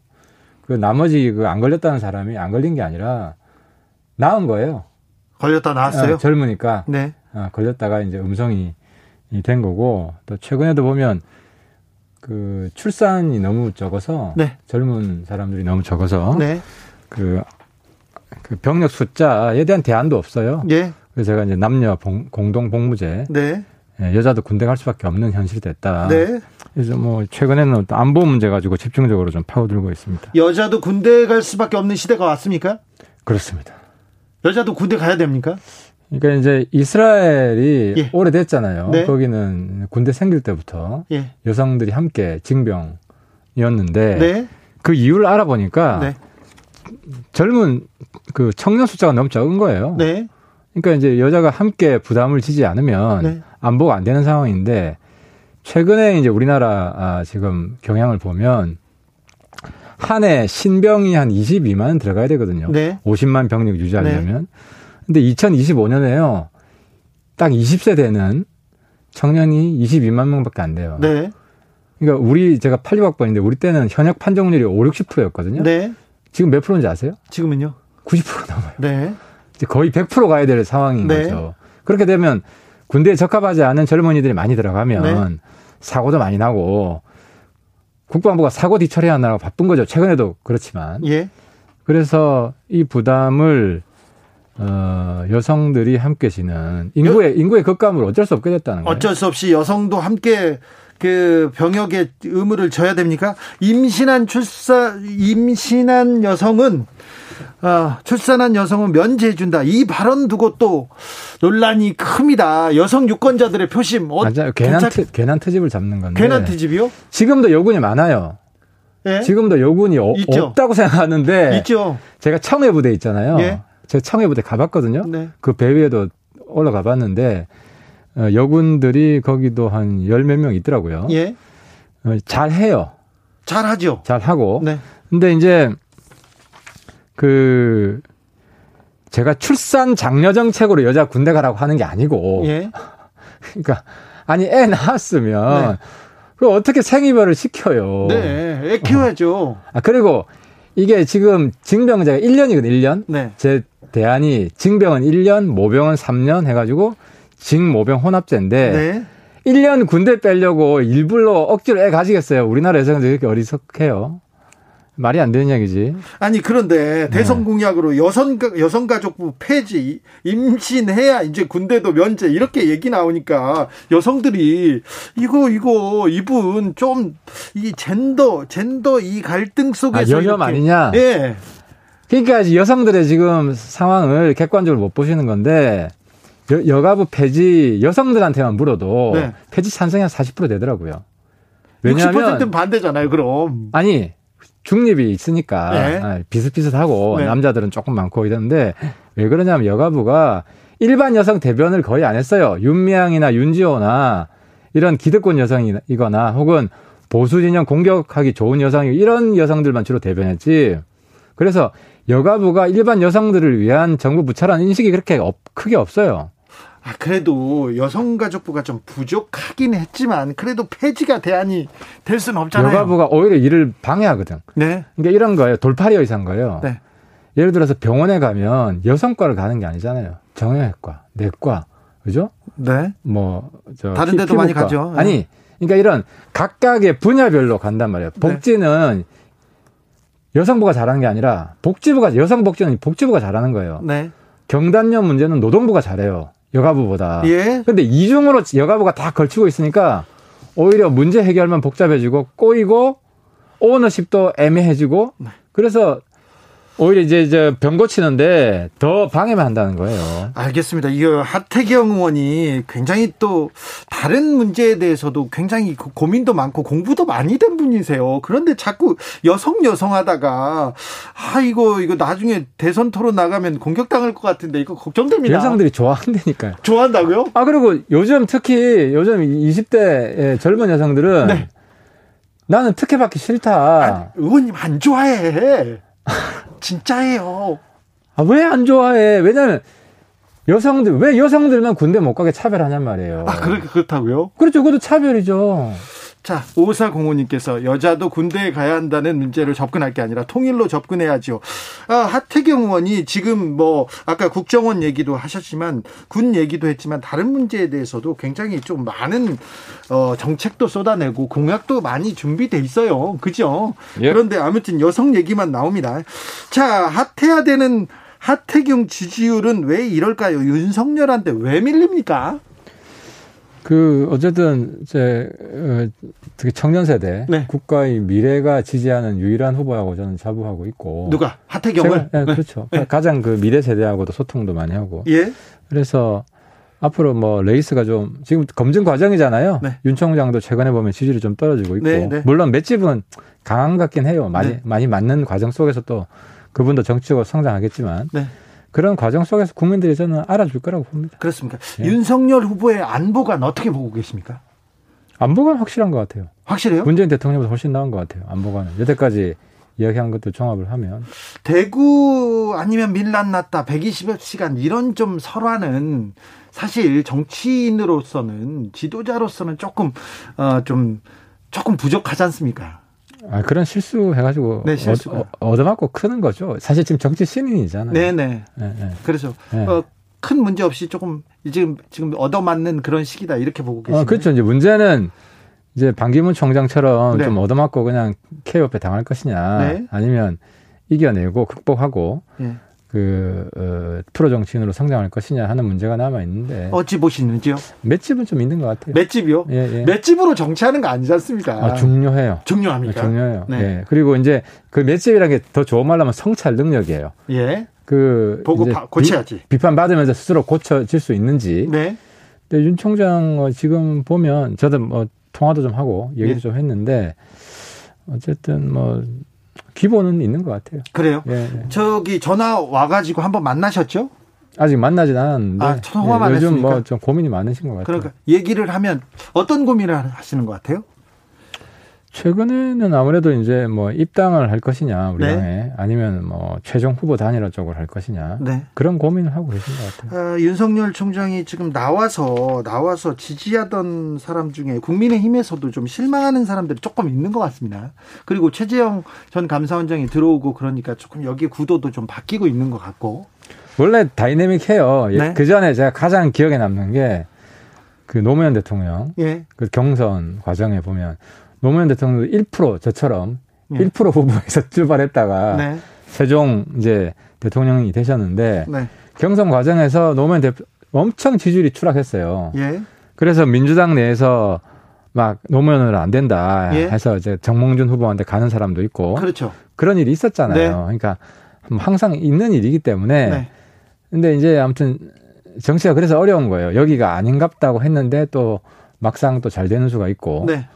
Speaker 5: 그 나머지 그 안 걸렸다는 사람이 안 걸린 게 아니라 나은 거예요.
Speaker 1: 걸렸다 나왔어요?
Speaker 5: 어, 젊으니까
Speaker 1: 네.
Speaker 5: 어, 걸렸다가 이제 음성이 이된 거고 또 최근에도 보면 그 출산이 너무 적어서
Speaker 1: 네.
Speaker 5: 젊은 사람들이 너무 적어서
Speaker 1: 네.
Speaker 5: 그, 그 병력 숫자에 대한 대안도 없어요.
Speaker 1: 예.
Speaker 5: 그래서 제가 이제 남녀 봉- 공동 복무제
Speaker 1: 네.
Speaker 5: 예, 여자도 군대 갈 수밖에 없는 현실이 됐다.
Speaker 1: 네.
Speaker 5: 그래서 뭐 최근에는 또 안보 문제 가지고 집중적으로 좀 파고들고 있습니다.
Speaker 1: 여자도 군대 갈 수밖에 없는 시대가 왔습니까?
Speaker 5: 그렇습니다.
Speaker 1: 여자도 군대 가야 됩니까?
Speaker 5: 그러니까 이제 이스라엘이
Speaker 1: 예.
Speaker 5: 오래됐잖아요.
Speaker 1: 네.
Speaker 5: 거기는 군대 생길 때부터
Speaker 1: 예.
Speaker 5: 여성들이 함께 징병이었는데
Speaker 1: 네.
Speaker 5: 그 이유를 알아보니까
Speaker 1: 네.
Speaker 5: 젊은 그 청년 숫자가 너무 적은 거예요.
Speaker 1: 네.
Speaker 5: 그러니까 이제 여자가 함께 부담을 지지 않으면
Speaker 1: 네.
Speaker 5: 안보가 안 되는 상황인데 최근에 이제 우리나라 아, 지금 경향을 보면 한 해 신병이 한 22만 들어가야 되거든요.
Speaker 1: 네.
Speaker 5: 50만 병력 유지하려면. 근데 2025년에요. 딱 20세 되는 청년이 22만 명밖에 안 돼요.
Speaker 1: 네.
Speaker 5: 그러니까 우리 제가 86학번인데 우리 때는 현역 판정률이 5, 60%였거든요.
Speaker 1: 네.
Speaker 5: 지금 몇 프로인지 아세요?
Speaker 1: 지금은요?
Speaker 5: 90% 넘어요.
Speaker 1: 네.
Speaker 5: 이제 거의 100% 가야 될 상황인
Speaker 1: 네.
Speaker 5: 거죠. 그렇게 되면 군대에 적합하지 않은 젊은이들이 많이 들어가면
Speaker 1: 네.
Speaker 5: 사고도 많이 나고 국방부가 사고 뒤처리해야 하느라고 바쁜 거죠. 최근에도 그렇지만.
Speaker 1: 예.
Speaker 5: 그래서 이 부담을 어, 여성들이 함께 지는 인구의 인구의 급감을 어쩔 수 없게 됐다는 거예요.
Speaker 1: 어쩔 수 없이 여성도 함께 그 병역의 의무를 져야 됩니까? 임신한 출사 임신한 여성은 아, 출산한 여성은 면제해 준다. 이 발언 두고 또 논란이 큽니다. 여성 유권자들의 표심 어,
Speaker 5: 맞아요. 괜한
Speaker 1: 괜찮-
Speaker 5: 트, 괜한 트집을 잡는 건데.
Speaker 1: 괜한 트집이요?
Speaker 5: 지금도 여군이 많아요.
Speaker 1: 예.
Speaker 5: 지금도 여군이 어-. 없다고 생각하는데
Speaker 1: 있죠.
Speaker 5: 제가 청해 부대 있잖아요.
Speaker 1: 예.
Speaker 5: 제가 청해부대 가봤거든요.
Speaker 1: 네.
Speaker 5: 그배 위에도 올라가 봤는데 어, 여군들이 거기도 한 열 몇 명 있더라고요.
Speaker 1: 예.
Speaker 5: 어, 잘해요.
Speaker 1: 잘 하죠.
Speaker 5: 잘 하고.
Speaker 1: 네.
Speaker 5: 근데 이제 그 제가 출산 장려 정책으로 여자 군대 가라고 하는 게 아니고
Speaker 1: 예.
Speaker 5: 그러니까 아니 애 낳았으면
Speaker 1: 네.
Speaker 5: 그 어떻게 생이별을 시켜요.
Speaker 1: 네. 애 키워야죠.
Speaker 5: 아 그리고 이게 지금 징병제가 1년이거든 1년.
Speaker 1: 네.
Speaker 5: 제 대안이 징병은 1년, 모병은 3년 해가지고 징모병 혼합제인데
Speaker 1: 네.
Speaker 5: 1년 군대 빼려고 일부러 억지로 애 가지겠어요. 우리나라 여성들이 이렇게 어리석해요. 말이 안 되는 이야기지.
Speaker 1: 아니 그런데 대선 공약으로 여성 여성 가족부 폐지, 임신해야 이제 군대도 면제 이렇게 얘기 나오니까 여성들이 이거 이거 이분 좀 이 젠더 젠더 이 갈등 속에서
Speaker 5: 아, 여혐 아니냐?
Speaker 1: 예.
Speaker 5: 그러니까 여성들의 지금 상황을 객관적으로 못 보시는 건데 여, 가부 폐지 여성들한테만 물어도
Speaker 1: 네.
Speaker 5: 폐지 찬성이 한 40% 되더라고요.
Speaker 1: 60%는 반대잖아요. 그럼
Speaker 5: 아니 중립이 있으니까
Speaker 1: 네.
Speaker 5: 아, 비슷비슷하고
Speaker 1: 네.
Speaker 5: 남자들은 조금 많고 이러는데 왜 그러냐면 여가부가 일반 여성 대변을 거의 안 했어요. 윤미향이나 윤지호나 이런 기득권 여성이거나 혹은 보수 진영 공격하기 좋은 여성이 이런 여성들만 주로 대변했지. 그래서 여가부가 일반 여성들을 위한 정부 부처라는 인식이 그렇게 없- 크게 없어요.
Speaker 1: 아, 그래도 여성가족부가 좀 부족하긴 했지만 그래도 폐지가 대안이 될 수는 없잖아요.
Speaker 5: 여가부가 오히려 일을 방해하거든.
Speaker 1: 네.
Speaker 5: 그러니까 이런 거예요. 돌팔이 의사인 거예요.
Speaker 1: 네.
Speaker 5: 예를 들어서 병원에 가면 여성과를 가는 게 아니잖아요. 정형외과, 내과, 그죠?
Speaker 1: 네.
Speaker 5: 뭐, 저.
Speaker 1: 다른
Speaker 5: 피-
Speaker 1: 데도 많이
Speaker 5: 피부과.
Speaker 1: 가죠. 네.
Speaker 5: 아니, 그러니까 이런 각각의 분야별로 간단 말이에요. 복지는 여성부가 잘하는 게 아니라 복지부가, 여성 복지는 복지부가 잘하는 거예요.
Speaker 1: 네.
Speaker 5: 경단녀 문제는 노동부가 잘해요. 여가부보다.
Speaker 1: 예.
Speaker 5: 근데 이중으로 여가부가 다 걸치고 있으니까 오히려 문제 해결만 복잡해지고 꼬이고 오너십도 애매해지고
Speaker 1: 네.
Speaker 5: 그래서 오히려 이제 이제 병 고치는데 더 방해만 한다는 거예요.
Speaker 1: 알겠습니다. 이거 하태경 의원이 굉장히 또 다른 문제에 대해서도 굉장히 고- 고민도 많고 공부도 많이 된 분이세요. 그런데 자꾸 여성 여성 하다가 아 이거 이거 나중에 대선 토론 나가면 공격당할 것 같은데 이거 걱정됩니다.
Speaker 5: 여성들이 좋아한다니까요.
Speaker 1: 좋아한다고요?
Speaker 5: 아 그리고 요즘 특히 요즘 20대 젊은 여성들은
Speaker 1: 네.
Speaker 5: 나는 특혜 받기 싫다.
Speaker 1: 의원님 안 좋아해. 진짜예요.
Speaker 5: 아, 왜 안 좋아해? 왜냐면 여성들 왜 여성들만 군대 못 가게 차별하냔 말이에요.
Speaker 1: 아 그렇게 그렇다고요?
Speaker 5: 그렇죠. 그것도 차별이죠.
Speaker 1: 자, 오사공호님께서 여자도 군대에 가야 한다는 문제를 접근할 게 아니라 통일로 접근해야죠. 아, 하태경 의원이 지금 뭐 아까 국정원 얘기도 하셨지만 군 얘기도 했지만 다른 문제에 대해서도 굉장히 좀 많은 어, 정책도 쏟아내고 공약도 많이 준비돼 있어요. 그죠?
Speaker 5: 예.
Speaker 1: 그런데 아무튼 여성 얘기만 나옵니다. 자, 핫해야 되는 하태경 지지율은 왜 이럴까요? 윤석열한테 왜 밀립니까?
Speaker 5: 그 어쨌든 이제 어, 특히 청년 세대
Speaker 1: 네.
Speaker 5: 국가의 미래가 지지하는 유일한 후보라고 저는 자부하고 있고
Speaker 1: 누가 하태경을?
Speaker 5: 제가- 네, 그렇죠.
Speaker 1: 네.
Speaker 5: 가장 그 미래 세대하고도 소통도 많이 하고
Speaker 1: 예.
Speaker 5: 그래서 앞으로 뭐 레이스가 좀 지금 검증 과정이잖아요.
Speaker 1: 네.
Speaker 5: 윤 총장도 최근에 보면 지지율이 좀 떨어지고 있고
Speaker 1: 네, 네.
Speaker 5: 물론 맷집은 강한 것 같긴 해요. 많이
Speaker 1: 네.
Speaker 5: 많이 맞는 과정 속에서 또 그분도 정치적으로 성장하겠지만
Speaker 1: 네.
Speaker 5: 그런 과정 속에서 국민들이 저는 알아줄 거라고 봅니다.
Speaker 1: 그렇습니까?
Speaker 5: 예.
Speaker 1: 윤석열 후보의 안보관 어떻게 보고 계십니까?
Speaker 5: 안보가 확실한 것 같아요.
Speaker 1: 확실해요?
Speaker 5: 문재인 대통령보다 훨씬 나은 것 같아요. 안보관은 여태까지 이야기한 것들 종합을 하면
Speaker 1: 대구 아니면 밀란 났다 120시간 이런 좀 설화는 사실 정치인으로서는 지도자로서는 조금 어 좀 조금 부족하지 않습니까?
Speaker 5: 아, 그런 실수 해가지고
Speaker 1: 네, 실수가.
Speaker 5: 어, 얻어맞고 크는 거죠. 사실 지금 정치 신인이잖아요.
Speaker 1: 네네.
Speaker 5: 예, 예.
Speaker 1: 그래서
Speaker 5: 네.
Speaker 1: 어, 큰 문제 없이 조금 지금 지금 얻어맞는 그런 시기다 이렇게 보고 계시네요.
Speaker 5: 어, 그렇죠. 이제 문제는 이제 반기문 총장처럼
Speaker 1: 네.
Speaker 5: 좀 얻어맞고 그냥 케어업에 당할 것이냐,
Speaker 1: 네.
Speaker 5: 아니면 이겨내고 극복하고
Speaker 1: 예.
Speaker 5: 그 어, 프로 정치인으로 성장할 것이냐 하는 문제가 남아 있는데
Speaker 1: 어찌 보시는지요?
Speaker 5: 맷집은 좀 있는 것 같아요.
Speaker 1: 맷집이요?
Speaker 5: 예, 예.
Speaker 1: 맷집으로 정치하는 거 아니지 않습니까?
Speaker 5: 아, 중요해요.
Speaker 1: 중요합니까?
Speaker 5: 중요해요.
Speaker 1: 네.
Speaker 5: 예. 그리고 이제 그 맷집이라는 게 더 좋은 말로 하면 성찰 능력이에요.
Speaker 1: 예.
Speaker 5: 그
Speaker 1: 보고 바- 고쳐야지.
Speaker 5: 비, 판 받으면서 스스로 고쳐질 수 있는지.
Speaker 1: 네.
Speaker 5: 근데 윤 총장 어, 지금 보면 저도 뭐 통화도 좀 하고 얘기도
Speaker 1: 예.
Speaker 5: 좀 했는데 어쨌든 뭐 기본은 있는 것 같아요.
Speaker 1: 그래요.
Speaker 5: 예, 예.
Speaker 1: 저기 전화 와가지고 한번 만나셨죠?
Speaker 5: 아직 만나진 않았는데
Speaker 1: 아, 통화만
Speaker 5: 예, 요즘? 뭐 좀 고민이 많으신 것 같아요.
Speaker 1: 그러니까 얘기를 하면 어떤 고민을 하시는 것 같아요?
Speaker 5: 최근에는 아무래도 이제 뭐 입당을 할 것이냐 우리
Speaker 1: 네.
Speaker 5: 당에 아니면 뭐 최종 후보 단일화 쪽으로 할 것이냐
Speaker 1: 네.
Speaker 5: 그런 고민을 하고 계신 것 같아요.
Speaker 1: 아, 윤석열 총장이 지금 나와서 나와서 지지하던 사람 중에 국민의힘에서도 좀 실망하는 사람들이 조금 있는 것 같습니다. 그리고 최재형 전 감사원장이 들어오고 그러니까 조금 여기 구도도 좀 바뀌고 있는 것 같고.
Speaker 5: 원래 다이내믹해요.
Speaker 1: 네.
Speaker 5: 그 전에 제가 가장 기억에 남는 게 그 노무현 대통령
Speaker 1: 예.
Speaker 5: 그 경선 과정에 보면 노무현 대통령도 1% 저처럼
Speaker 1: 예.
Speaker 5: 1% 후보에서 출발했다가
Speaker 1: 네.
Speaker 5: 최종 이제 대통령이 되셨는데
Speaker 1: 네.
Speaker 5: 경선 과정에서 노무현 대표 엄청 지지율이 추락했어요.
Speaker 1: 예.
Speaker 5: 그래서 민주당 내에서 막 노무현으로 안 된다
Speaker 1: 예.
Speaker 5: 해서 이제 정몽준 후보한테 가는 사람도 있고
Speaker 1: 그렇죠.
Speaker 5: 그런 일이 있었잖아요.
Speaker 1: 네.
Speaker 5: 그러니까 항상 있는 일이기 때문에
Speaker 1: 네.
Speaker 5: 근데 이제 아무튼 정치가 그래서 어려운 거예요. 여기가 아닌갑다고 했는데 또 막상 또 잘 되는 수가 있고
Speaker 1: 네.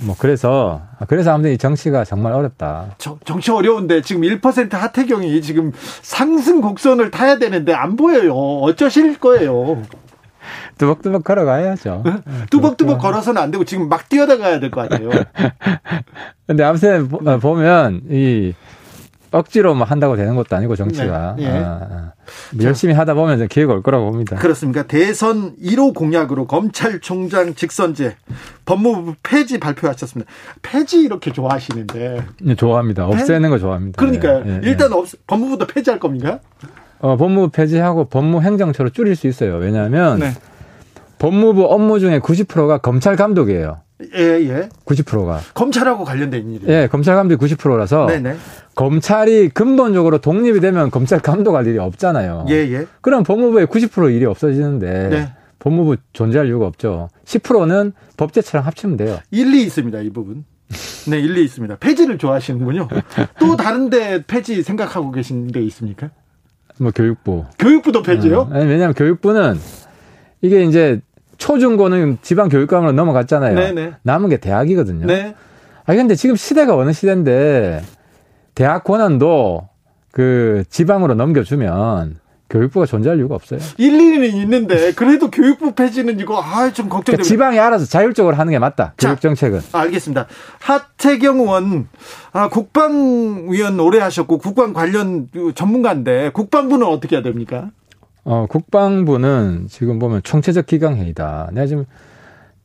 Speaker 5: 뭐 그래서 그래서 아무튼 이 정치가 정말 어렵다.
Speaker 1: 저- 정치 어려운데 지금 1% 하태경이 지금 상승 곡선을 타야 되는데 안 보여요. 어쩌실 거예요?
Speaker 5: 뚜벅뚜벅 걸어가야죠.
Speaker 1: 뚜벅뚜벅 걸어서는 안 되고 지금 막 뛰어나가야 될것 같아요.
Speaker 5: 근데 아무튼 보- 어, 보면 이 억지로 뭐 한다고 되는 것도 아니고 정치가
Speaker 1: 네, 예.
Speaker 5: 아, 아. 열심히 하다 보면 이제 기회가 올 거라고 봅니다.
Speaker 1: 그렇습니까? 대선 1호 공약으로 검찰총장 직선제 법무부 폐지 발표하셨습니다. 폐지 이렇게 좋아하시는데.
Speaker 5: 네, 좋아합니다. 없애는 거 좋아합니다.
Speaker 1: 그러니까요.
Speaker 5: 예, 예, 예.
Speaker 1: 일단 없, 법무부도 폐지할 겁니까?
Speaker 5: 어, 법무 부 폐지하고 법무 행정처로 줄일 수 있어요. 왜냐하면
Speaker 1: 네.
Speaker 5: 법무부 업무 중에 90%가 검찰 감독이에요.
Speaker 1: 예, 예.
Speaker 5: 90%가.
Speaker 1: 검찰하고 관련된 일이에요.
Speaker 5: 예, 검찰 감독이 90%라서
Speaker 1: 네네.
Speaker 5: 검찰이 근본적으로 독립이 되면 검찰 감독할 일이 없잖아요.
Speaker 1: 예, 예.
Speaker 5: 그럼 법무부의 90% 일이 없어지는데
Speaker 1: 네.
Speaker 5: 법무부 존재할 이유가 없죠. 10%는 법제처랑 합치면 돼요.
Speaker 1: 일리 있습니다, 이 부분. 네, 일리 있습니다. 폐지를 좋아하시는군요. 또 다른데 폐지 생각하고 계신 데 있습니까?
Speaker 5: 뭐 교육부.
Speaker 1: 교육부도 폐지요?
Speaker 5: 어, 아니, 왜냐하면 교육부는 이게 이제 초중고는 지방 교육감으로 넘어갔잖아요.
Speaker 1: 네네.
Speaker 5: 남은 게 대학이거든요.
Speaker 1: 네.
Speaker 5: 아니 근데 지금 시대가 어느 시대인데 대학 권한도 그 지방으로 넘겨주면 교육부가 존재할 이유가 없어요.
Speaker 1: 일리는 있는데 그래도 교육부 폐지는 이거 아좀
Speaker 5: 그러니까
Speaker 1: 걱정됩니다.
Speaker 5: 지방이 알아서 자율적으로 하는 게 맞다.
Speaker 1: 자.
Speaker 5: 교육 정책은.
Speaker 1: 알겠습니다. 하태경 의원 아, 국방위원 오래 하셨고 국방 관련 그 전문가인데 국방부는 어떻게 해야 됩니까?
Speaker 5: 어, 국방부는 지금 보면 총체적 기강 회의다. 내가 지금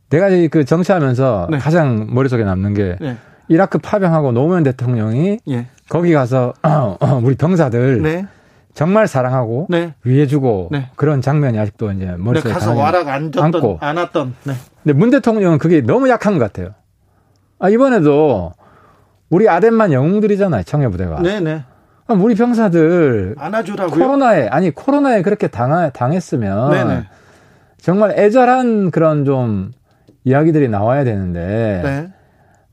Speaker 5: 내가 이그 정치하면서
Speaker 1: 네.
Speaker 5: 가장 머릿속에 남는 게
Speaker 1: 네.
Speaker 5: 이라크 파병하고 노무현 대통령이
Speaker 1: 예.
Speaker 5: 거기 가서 우리 병사들
Speaker 1: 네.
Speaker 5: 정말 사랑하고
Speaker 1: 네.
Speaker 5: 위해주고
Speaker 1: 네.
Speaker 5: 그런 장면이 아직도 이제
Speaker 1: 네,
Speaker 5: 머릿속에
Speaker 1: 가서
Speaker 5: 강하게
Speaker 1: 와락 앉았던
Speaker 5: 안고.
Speaker 1: 안았던 네.
Speaker 5: 근데 문 대통령은 그게 너무 약한 것 같아요. 아, 이번에도 우리 아덴만 영웅들이잖아요, 청해부대가.
Speaker 1: 네, 네.
Speaker 5: 아, 우리 병사들
Speaker 1: 안아주라고요?
Speaker 5: 코로나에, 아니, 코로나에 그렇게 당하, 당했으면
Speaker 1: 네, 네.
Speaker 5: 정말 애절한 그런 좀 이야기들이 나와야 되는데
Speaker 1: 네.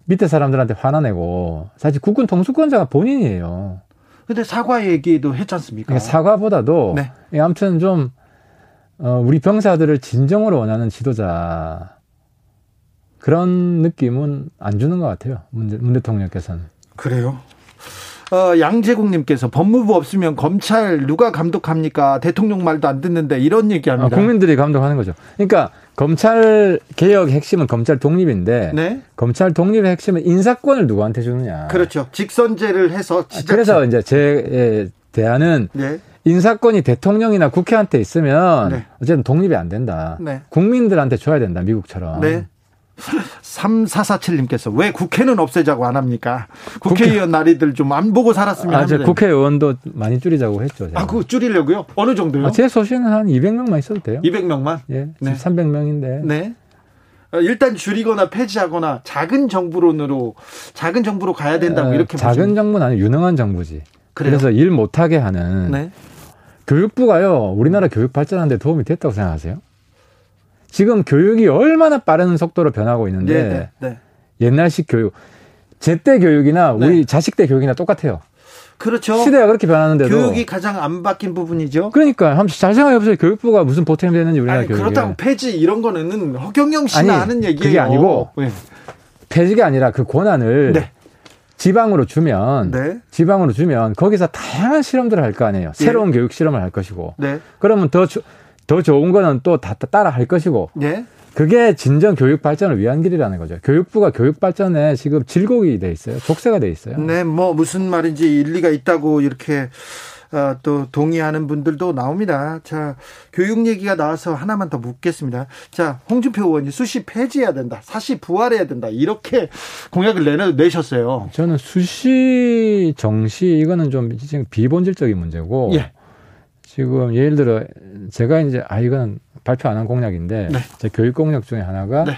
Speaker 5: 밑에 사람들한테 화나내고 사실 국군 통수권자가 본인이에요.
Speaker 1: 근데 사과 얘기도 했지 않습니까?
Speaker 5: 그러니까 사과보다도
Speaker 1: 네.
Speaker 5: 예, 아무튼 좀 어, 우리 병사들을 진정으로 원하는 지도자 그런 느낌은 안 주는 것 같아요. 문, 대- 문 대통령께서는.
Speaker 1: 그래요. 어, 양재국님께서 법무부 없으면 검찰 누가 감독합니까? 대통령 말도 안 듣는데 이런
Speaker 5: 아,
Speaker 1: 얘기합니다.
Speaker 5: 국민들이 감독하는 거죠. 그러니까 검찰 개혁의 핵심은 검찰 독립인데
Speaker 1: 네,
Speaker 5: 검찰 독립의 핵심은 인사권을 누구한테 주느냐.
Speaker 1: 그렇죠. 직선제를 해서 지자체.
Speaker 5: 그래서 이제 제 대안은
Speaker 1: 네,
Speaker 5: 인사권이 대통령이나 국회한테 있으면
Speaker 1: 네.
Speaker 5: 어쨌든 독립이 안 된다.
Speaker 1: 네.
Speaker 5: 국민들한테 줘야 된다. 미국처럼.
Speaker 1: 네. 3447님께서 왜 국회는 없애자고 안 합니까? 국회의원 나이들 좀 안 보고 살았으면
Speaker 5: 아, 저
Speaker 1: 합니다.
Speaker 5: 국회의원도 많이 줄이자고 했죠. 제가.
Speaker 1: 아, 그거 줄이려고요? 어느 정도요?
Speaker 5: 아, 제 소신은 한 200명만 있어도 돼요.
Speaker 1: 200명만?
Speaker 5: 예,
Speaker 1: 네.
Speaker 5: 300명인데.
Speaker 1: 네. 어, 일단 줄이거나 폐지하거나 작은 정부론으로 작은 정부로 가야 된다고 이렇게
Speaker 5: 어, 작은
Speaker 1: 보시면-
Speaker 5: 정부는 아니고 유능한 정부지.
Speaker 1: 그래요?
Speaker 5: 그래서 일 못하게 하는
Speaker 1: 네.
Speaker 5: 교육부가요. 우리나라 교육 발전하는데 도움이 됐다고 생각하세요? 지금 교육이 얼마나 빠른 속도로 변하고 있는데
Speaker 1: 네, 네, 네.
Speaker 5: 옛날식 교육, 제때 교육이나
Speaker 1: 네.
Speaker 5: 우리 자식 때 교육이나 똑같아요.
Speaker 1: 그렇죠.
Speaker 5: 시대가 그렇게 변하는데도
Speaker 1: 교육이 가장 안 바뀐 부분이죠.
Speaker 5: 그러니까 한번 잘 생각해 보세요. 교육부가 무슨 보탬이 되는지 우리나라
Speaker 1: 아니,
Speaker 5: 교육이
Speaker 1: 그렇다고 폐지 이런 거는 허경영 씨나
Speaker 5: 아니,
Speaker 1: 하는 얘기예요.
Speaker 5: 그게 아니고
Speaker 1: 네.
Speaker 5: 폐지가 아니라 그 권한을
Speaker 1: 네.
Speaker 5: 지방으로 주면
Speaker 1: 네.
Speaker 5: 지방으로 주면 거기서 다양한 실험들을 할 거 아니에요. 새로운 교육 실험을 할 것이고
Speaker 1: 네.
Speaker 5: 그러면 더, 주- 더 좋은 거는 또 다 따라 할 것이고
Speaker 1: 네.
Speaker 5: 그게 진정 교육 발전을 위한 길이라는 거죠. 교육부가 교육 발전에 지금 질곡이 돼 있어요. 족쇄가 돼 있어요.
Speaker 1: 네, 뭐 무슨 말인지 일리가 있다고 이렇게 어, 또 동의하는 분들도 나옵니다. 자, 교육 얘기가 나와서 하나만 더 묻겠습니다. 자, 홍준표 의원이 수시 폐지해야 된다, 사시 부활해야 된다 이렇게 공약을 내내, 내셨어요.
Speaker 5: 저는 수시 정시 이거는 좀 지금 비본질적인 문제고
Speaker 1: 예.
Speaker 5: 지금 예를 들어 제가 이제 아 이거는 발표 안 한 공약인데
Speaker 1: 네.
Speaker 5: 제 교육 공약 중에 하나가
Speaker 1: 네.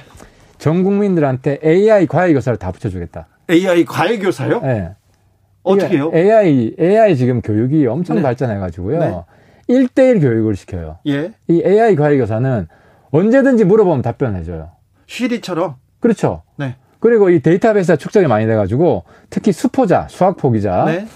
Speaker 5: 전 국민들한테 AI 과외 교사를 다 붙여주겠다.
Speaker 1: AI 과외 교사요?
Speaker 5: 예.
Speaker 1: 어떻게요?
Speaker 5: AI AI 지금 교육이 엄청
Speaker 1: 네.
Speaker 5: 발전해가지고요.
Speaker 1: 네.
Speaker 5: 일 1대1 교육을 시켜요.
Speaker 1: 예.
Speaker 5: 이 AI 과외 교사는 언제든지 물어보면 답변해줘요.
Speaker 1: 쉬리처럼.
Speaker 5: 그렇죠.
Speaker 1: 네.
Speaker 5: 그리고 이 데이터베이스가 축적이 많이 돼가지고 특히 수포자, 수학 포기자
Speaker 1: 네.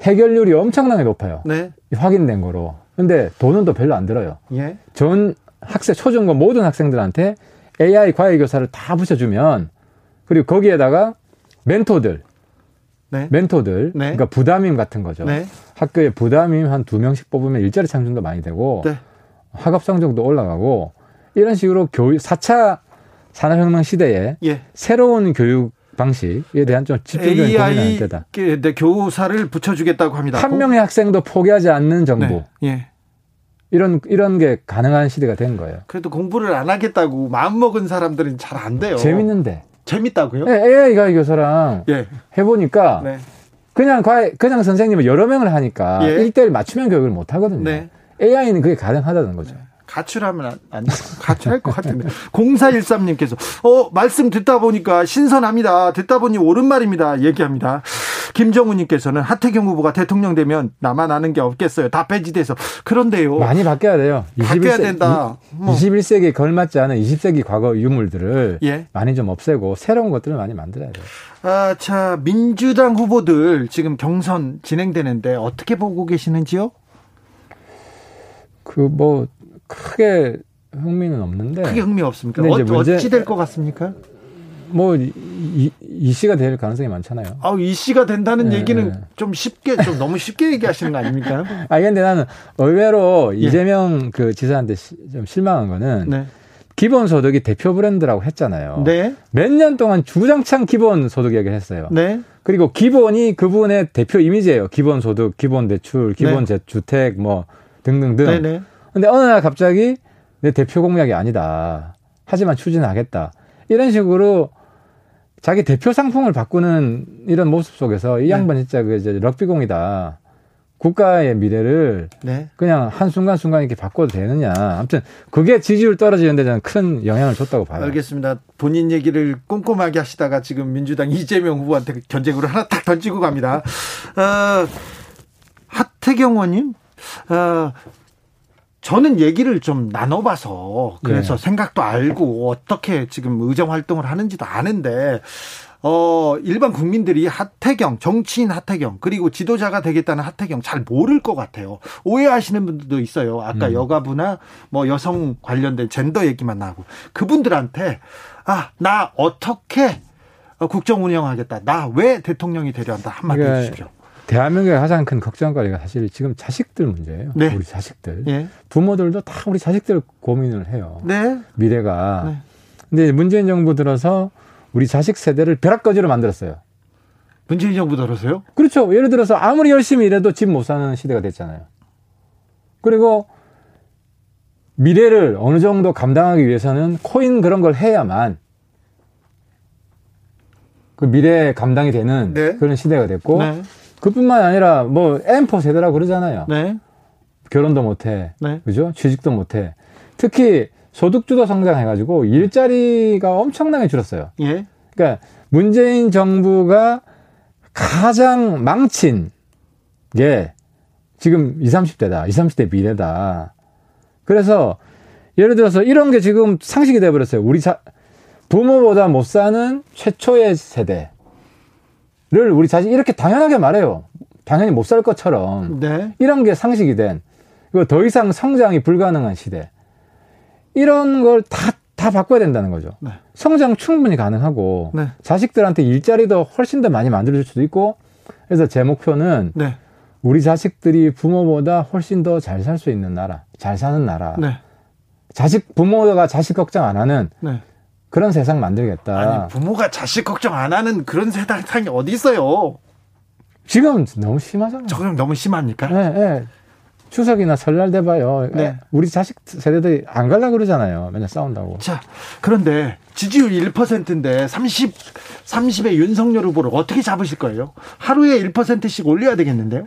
Speaker 5: 해결률이 엄청나게 높아요.
Speaker 1: 네.
Speaker 5: 확인된 거로. 근데 돈은 또 별로 안 들어요.
Speaker 1: 예.
Speaker 5: 전 학생, 초중고 모든 학생들한테 AI 과외 교사를 다 붙여주면 그리고 거기에다가 멘토들,
Speaker 1: 네.
Speaker 5: 멘토들,
Speaker 1: 네.
Speaker 5: 그러니까 부담임 같은 거죠.
Speaker 1: 네.
Speaker 5: 학교에 부담임 한 두 명씩 뽑으면 일자리 창출도 많이 되고
Speaker 1: 네.
Speaker 5: 학업 성적도 올라가고 이런 식으로 교육 4차 산업혁명 시대에
Speaker 1: 예.
Speaker 5: 새로운 교육 방식에 대한 좀 집중적인
Speaker 1: AI
Speaker 5: 때다.
Speaker 1: 그, 네, 교사를 붙여주겠다고 합니다.
Speaker 5: 한 명의 학생도 포기하지 않는 정부
Speaker 1: 네. 예.
Speaker 5: 이런 이런 게 가능한 시대가 된 거예요.
Speaker 1: 그래도 공부를 안 하겠다고 마음 먹은 사람들은 잘 안 돼요.
Speaker 5: 재밌는데
Speaker 1: 재밌다고요?
Speaker 5: AI 과외 교사랑
Speaker 1: 예.
Speaker 5: 해보니까
Speaker 1: 네.
Speaker 5: 그냥 과외 그냥 선생님을 여러 명을 하니까
Speaker 1: 예.
Speaker 5: 일 1대1 맞춤형 교육을 못 하거든요.
Speaker 1: 네.
Speaker 5: AI는 그게 가능하다는 거죠.
Speaker 1: 가출하면 안, 안 가출할 것 같은데. 0413님께서, 어, 말씀 듣다 보니까 신선합니다. 듣다 보니 옳은 말입니다. 얘기합니다. 김정우님께서는 하태경 후보가 대통령 되면 나만 아는 게 없겠어요. 다 폐지돼서. 그런데요.
Speaker 5: 많이 바뀌어야 돼요.
Speaker 1: 바뀌어야
Speaker 5: 21세
Speaker 1: 된다. 뭐.
Speaker 5: 21세기에 걸맞지 않은 20세기 과거 유물들을
Speaker 1: 예.
Speaker 5: 많이 좀 없애고 새로운 것들을 많이 만들어야 돼요.
Speaker 1: 아, 자, 민주당 후보들 지금 경선 진행되는데 어떻게 보고 계시는지요?
Speaker 5: 그 뭐 크게 흥미는 없는데
Speaker 1: 크게 흥미 없습니까?
Speaker 5: 근데
Speaker 1: 어,
Speaker 5: 이제 문제-
Speaker 1: 어찌 될 것 같습니까?
Speaker 5: 뭐 이, 이 씨가 될 가능성이 많잖아요.
Speaker 1: 아, 이 씨가 된다는
Speaker 5: 네,
Speaker 1: 얘기는
Speaker 5: 네.
Speaker 1: 좀 쉽게, 좀 너무 쉽게 얘기하시는 거 아닙니까?
Speaker 5: 아 근데 나는 의외로
Speaker 1: 예.
Speaker 5: 이재명 그 지사한테 시- 좀 실망한 거는
Speaker 1: 네.
Speaker 5: 기본소득이 대표 브랜드라고 했잖아요.
Speaker 1: 네.
Speaker 5: 몇 년 동안 주장창 기본소득 얘기를 했어요.
Speaker 1: 네.
Speaker 5: 그리고 기본이 그분의 대표 이미지예요. 기본소득, 기본대출,
Speaker 1: 네.
Speaker 5: 기본주택 뭐 등등등.
Speaker 1: 네네.
Speaker 5: 근데 어느 날 갑자기 내 대표 공약이 아니다. 하지만 추진하겠다. 이런 식으로 자기 대표 상품을 바꾸는 이런 모습 속에서 이
Speaker 1: 네.
Speaker 5: 양반 진짜 그 이제 럭비공이다. 국가의 미래를
Speaker 1: 네.
Speaker 5: 그냥 한순간순간 이렇게 바꿔도 되느냐. 아무튼 그게 지지율 떨어지는 데 저는 큰 영향을 줬다고 봐요.
Speaker 1: 알겠습니다. 본인 얘기를 꼼꼼하게 하시다가 지금 민주당 이재명 후보한테 견제구를 하나 딱 던지고 갑니다. 어, 하태경 의원님, 어, 저는 얘기를 좀 나눠봐서 그래서
Speaker 5: 네.
Speaker 1: 생각도 알고 어떻게 지금 의정 활동을 하는지도 아는데 어, 일반 국민들이 하태경, 정치인 하태경, 그리고 지도자가 되겠다는 하태경 잘 모를 것 같아요. 오해하시는 분들도 있어요. 아까
Speaker 5: 음.
Speaker 1: 여가부나 뭐 여성 관련된 젠더 얘기만 나오고. 그분들한테, 아, 나 어떻게 어, 국정 운영하겠다. 나 왜 대통령이 되려 한다. 한마디
Speaker 5: 그러니까
Speaker 1: 해주십시오.
Speaker 5: 대한민국의 가장 큰 걱정거리가 사실 지금 자식들 문제예요.
Speaker 1: 네.
Speaker 5: 우리 자식들.
Speaker 1: 예.
Speaker 5: 부모들도 다 우리 자식들 고민을 해요.
Speaker 1: 네.
Speaker 5: 미래가.
Speaker 1: 네.
Speaker 5: 근데 문재인 정부 들어서 우리 자식 세대를 벼락거지로 만들었어요.
Speaker 1: 문재인 정부 들어서요?
Speaker 5: 그렇죠. 예를 들어서 아무리 열심히 일해도 집 못 사는 시대가 됐잖아요. 그리고 미래를 어느 정도 감당하기 위해서는 코인 그런 걸 해야만 그 미래 감당이 되는
Speaker 1: 네.
Speaker 5: 그런 시대가 됐고
Speaker 1: 네.
Speaker 5: 그뿐만 아니라 뭐 M4 세대라고 그러잖아요.
Speaker 1: 네.
Speaker 5: 결혼도 못해.
Speaker 1: 네.
Speaker 5: 그죠? 취직도 못해. 특히 소득주도 성장해가지고 일자리가 엄청나게 줄었어요.
Speaker 1: 예.
Speaker 5: 그러니까 문재인 정부가 가장 망친 게 지금 20, 30대다. 20, 30대 미래다. 그래서 예를 들어서 이런 게 지금 상식이 돼버렸어요. 우리 자, 부모보다 못 사는 최초의 세대 를 우리 자식 이렇게 당연하게 말해요. 당연히 못 살 것처럼.
Speaker 1: 네.
Speaker 5: 이런 게 상식이 된, 이거 더 이상 성장이 불가능한 시대. 이런 걸 다, 다 바꿔야 된다는 거죠.
Speaker 1: 네.
Speaker 5: 성장 충분히 가능하고,
Speaker 1: 네.
Speaker 5: 자식들한테 일자리도 훨씬 더 많이 만들어줄 수도 있고, 그래서 제 목표는
Speaker 1: 네.
Speaker 5: 우리 자식들이 부모보다 훨씬 더 잘 살 수 있는 나라, 잘 사는 나라.
Speaker 1: 네.
Speaker 5: 자식, 부모가 자식 걱정 안 하는
Speaker 1: 네.
Speaker 5: 그런 세상 만들겠다.
Speaker 1: 아니, 부모가 자식 걱정 안 하는 그런 세상이 어디 있어요?
Speaker 5: 지금 너무 심하잖아요.
Speaker 1: 저건 너무 심합니까?
Speaker 5: 예, 예. 추석이나 설날 돼봐요.
Speaker 1: 네.
Speaker 5: 우리 자식 세대들이 안 갈라 그러잖아요. 맨날 싸운다고.
Speaker 1: 자, 그런데 지지율 1%인데 30, 30의 윤석열 후보를 어떻게 잡으실 거예요? 하루에 1%씩 올려야 되겠는데요?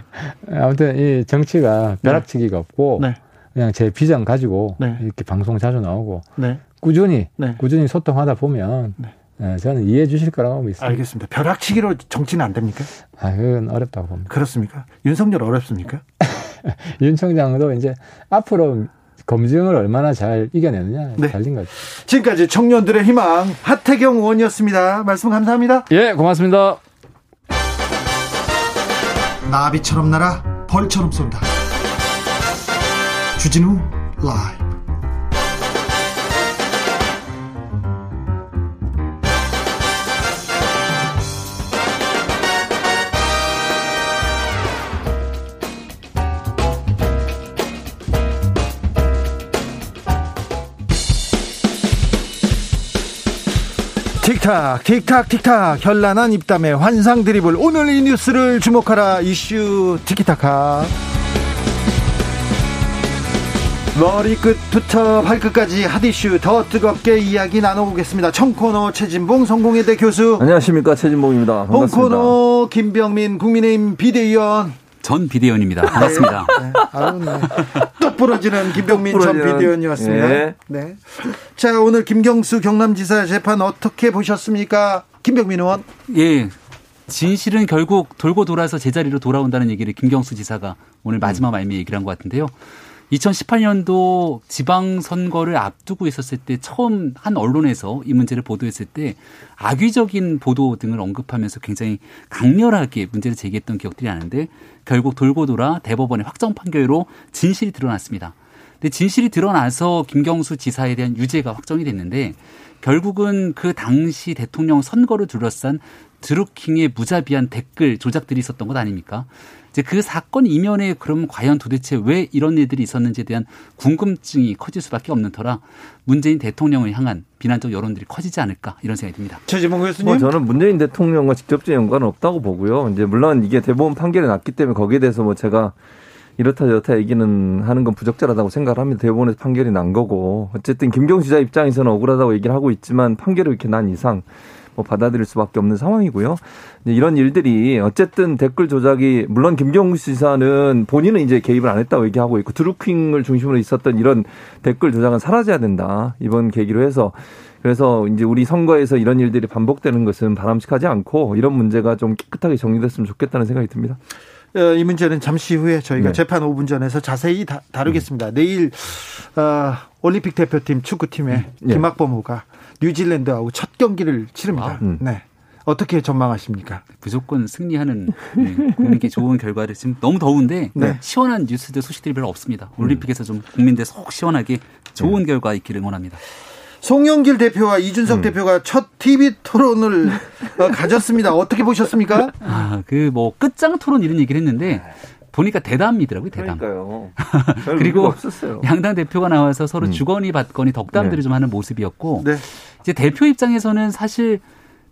Speaker 5: 아무튼 이 정치가 벼락치기가 없고
Speaker 1: 네.
Speaker 5: 그냥 제 비전 가지고
Speaker 1: 네.
Speaker 5: 이렇게 방송 자주 나오고
Speaker 1: 네.
Speaker 5: 꾸준히
Speaker 1: 네.
Speaker 5: 꾸준히 소통하다 보면
Speaker 1: 네.
Speaker 5: 예, 저는 이해해 주실 거라고 믿습니다.
Speaker 1: 알겠습니다. 벼락치기로 정치는 안 됩니까?
Speaker 5: 아, 그건 어렵다고 봅니다.
Speaker 1: 그렇습니까? 윤석열 어렵습니까?
Speaker 5: 윤 총장도 이제 앞으로 검증을 얼마나 잘 이겨내느냐
Speaker 1: 네.
Speaker 5: 달린 거죠.
Speaker 1: 지금까지 청년들의 희망 하태경 의원이었습니다. 말씀 감사합니다.
Speaker 5: 예, 고맙습니다.
Speaker 1: 나비처럼 날아 벌처럼 쏜다. 주진우 라이브. 틱탁 틱탁 틱탁. 현란한 입담의 환상 드리블 오늘 이 뉴스를 주목하라. 이슈 티키타카. 머리끝부터 발끝까지 핫이슈. 더 뜨겁게 이야기 나눠보겠습니다. 청코너 최진봉 성공회대 교수.
Speaker 6: 안녕하십니까. 최진봉입니다. 반갑습니다.
Speaker 1: 홍코너 김병민 국민의힘 비대위원
Speaker 7: 전 비대위원입니다. 반갑습니다.
Speaker 1: 네. 네. 똑 부러지는 김병민 똑전
Speaker 6: 부러지는,
Speaker 1: 비대위원이었습니다.
Speaker 6: 예.
Speaker 1: 네. 자, 오늘 김경수 경남지사 재판 어떻게 보셨습니까? 김병민 의원.
Speaker 7: 예. 진실은 결국 돌고 돌아서 제자리로 돌아온다는 얘기를 김경수 지사가 오늘 마지막 말미에 얘기를 한 것 같은데요. 2018년도 지방선거를 앞두고 있었을 때 처음 한 언론에서 이 문제를 보도했을 때 악의적인 보도 등을 언급하면서 굉장히 강렬하게 문제를 제기했던 기억들이 나는데 결국 돌고 돌아 대법원의 확정 판결로 진실이 드러났습니다. 근데 진실이 드러나서 김경수 지사에 대한 유죄가 확정이 됐는데 결국은 그 당시 대통령 선거를 둘러싼 드루킹의 무자비한 댓글 조작들이 있었던 것 아닙니까? 이제 그 사건 이면에 그럼 과연 도대체 왜 이런 일들이 있었는지에 대한 궁금증이 커질 수밖에 없는 터라 문재인 대통령을 향한 비난적 여론들이 커지지 않을까 이런 생각이 듭니다.
Speaker 1: 최지봉 교수님.
Speaker 6: 뭐 저는 문재인 대통령과 직접적인 연관은 없다고 보고요. 이제 물론 이게 대법원 판결이 났기 때문에 거기에 대해서 뭐 제가 이렇다 저렇다 얘기는 하는 건 부적절하다고 생각을 합니다. 대법원에서 판결이 난 거고 어쨌든 김경수 지사 입장에서는 억울하다고 얘기를 하고 있지만 판결이 이렇게 난 이상 뭐 받아들일 수밖에 없는 상황이고요. 이런 일들이 어쨌든 댓글 조작이 물론 김경수 지사는 본인은 이제 개입을 안 했다고 얘기하고 있고 드루킹을 중심으로 있었던 이런 댓글 조작은 사라져야 된다. 이번 계기로 해서 그래서 이제 우리 선거에서 이런 일들이 반복되는 것은 바람직하지 않고 이런 문제가 좀 깨끗하게 정리됐으면 좋겠다는 생각이 듭니다.
Speaker 1: 어, 이 문제는 잠시 후에 저희가
Speaker 6: 네.
Speaker 1: 재판 5분 전에서 자세히 다, 다루겠습니다. 내일 어, 올림픽 대표팀 축구팀의
Speaker 6: 네.
Speaker 1: 김학범 후가 뉴질랜드하고 첫 경기를 치릅니다.
Speaker 6: 음.
Speaker 1: 네. 어떻게 전망하십니까?
Speaker 7: 무조건 승리하는 네, 국민께 좋은 결과를 지금 너무 더운데
Speaker 1: 네.
Speaker 7: 시원한 뉴스들 소식들이 별로 없습니다. 올림픽에서 좀 국민들 속 시원하게 좋은 결과 있기를 원합니다.
Speaker 1: 송영길 대표와 이준석
Speaker 6: 음.
Speaker 1: 대표가 첫 TV 토론을 어, 가졌습니다. 어떻게 보셨습니까?
Speaker 7: 아, 그 뭐 끝장 토론 이런 얘기를 했는데 보니까 대담이더라고요, 대담.
Speaker 6: 그러니까요.
Speaker 7: 그리고. 양당 대표가 나와서 서로
Speaker 6: 음.
Speaker 7: 주거니 받거니 덕담들을
Speaker 6: 네.
Speaker 7: 좀 하는 모습이었고
Speaker 1: 네.
Speaker 7: 이제 대표 입장에서는 사실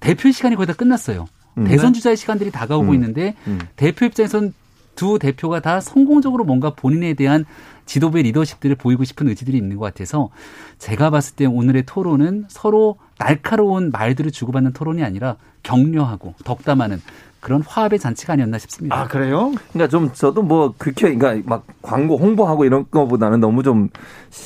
Speaker 7: 대표 시간이 거의 다 끝났어요.
Speaker 6: 음.
Speaker 7: 대선 주자의 시간들이 다가오고
Speaker 6: 음.
Speaker 7: 있는데
Speaker 6: 음.
Speaker 7: 대표 입장에서는 두 대표가 다 성공적으로 뭔가 본인에 대한 지도부의 리더십들을 보이고 싶은 의지들이 있는 것 같아서 제가 봤을 때 오늘의 토론은 서로 날카로운 말들을 주고받는 토론이 아니라 격려하고 덕담하는 그런 화합의 잔치가 아니었나 싶습니다.
Speaker 1: 아, 그래요?
Speaker 6: 그러니까 좀 저도 뭐 그렇게 그러니까 막 광고 홍보하고 이런 거보다는 너무 좀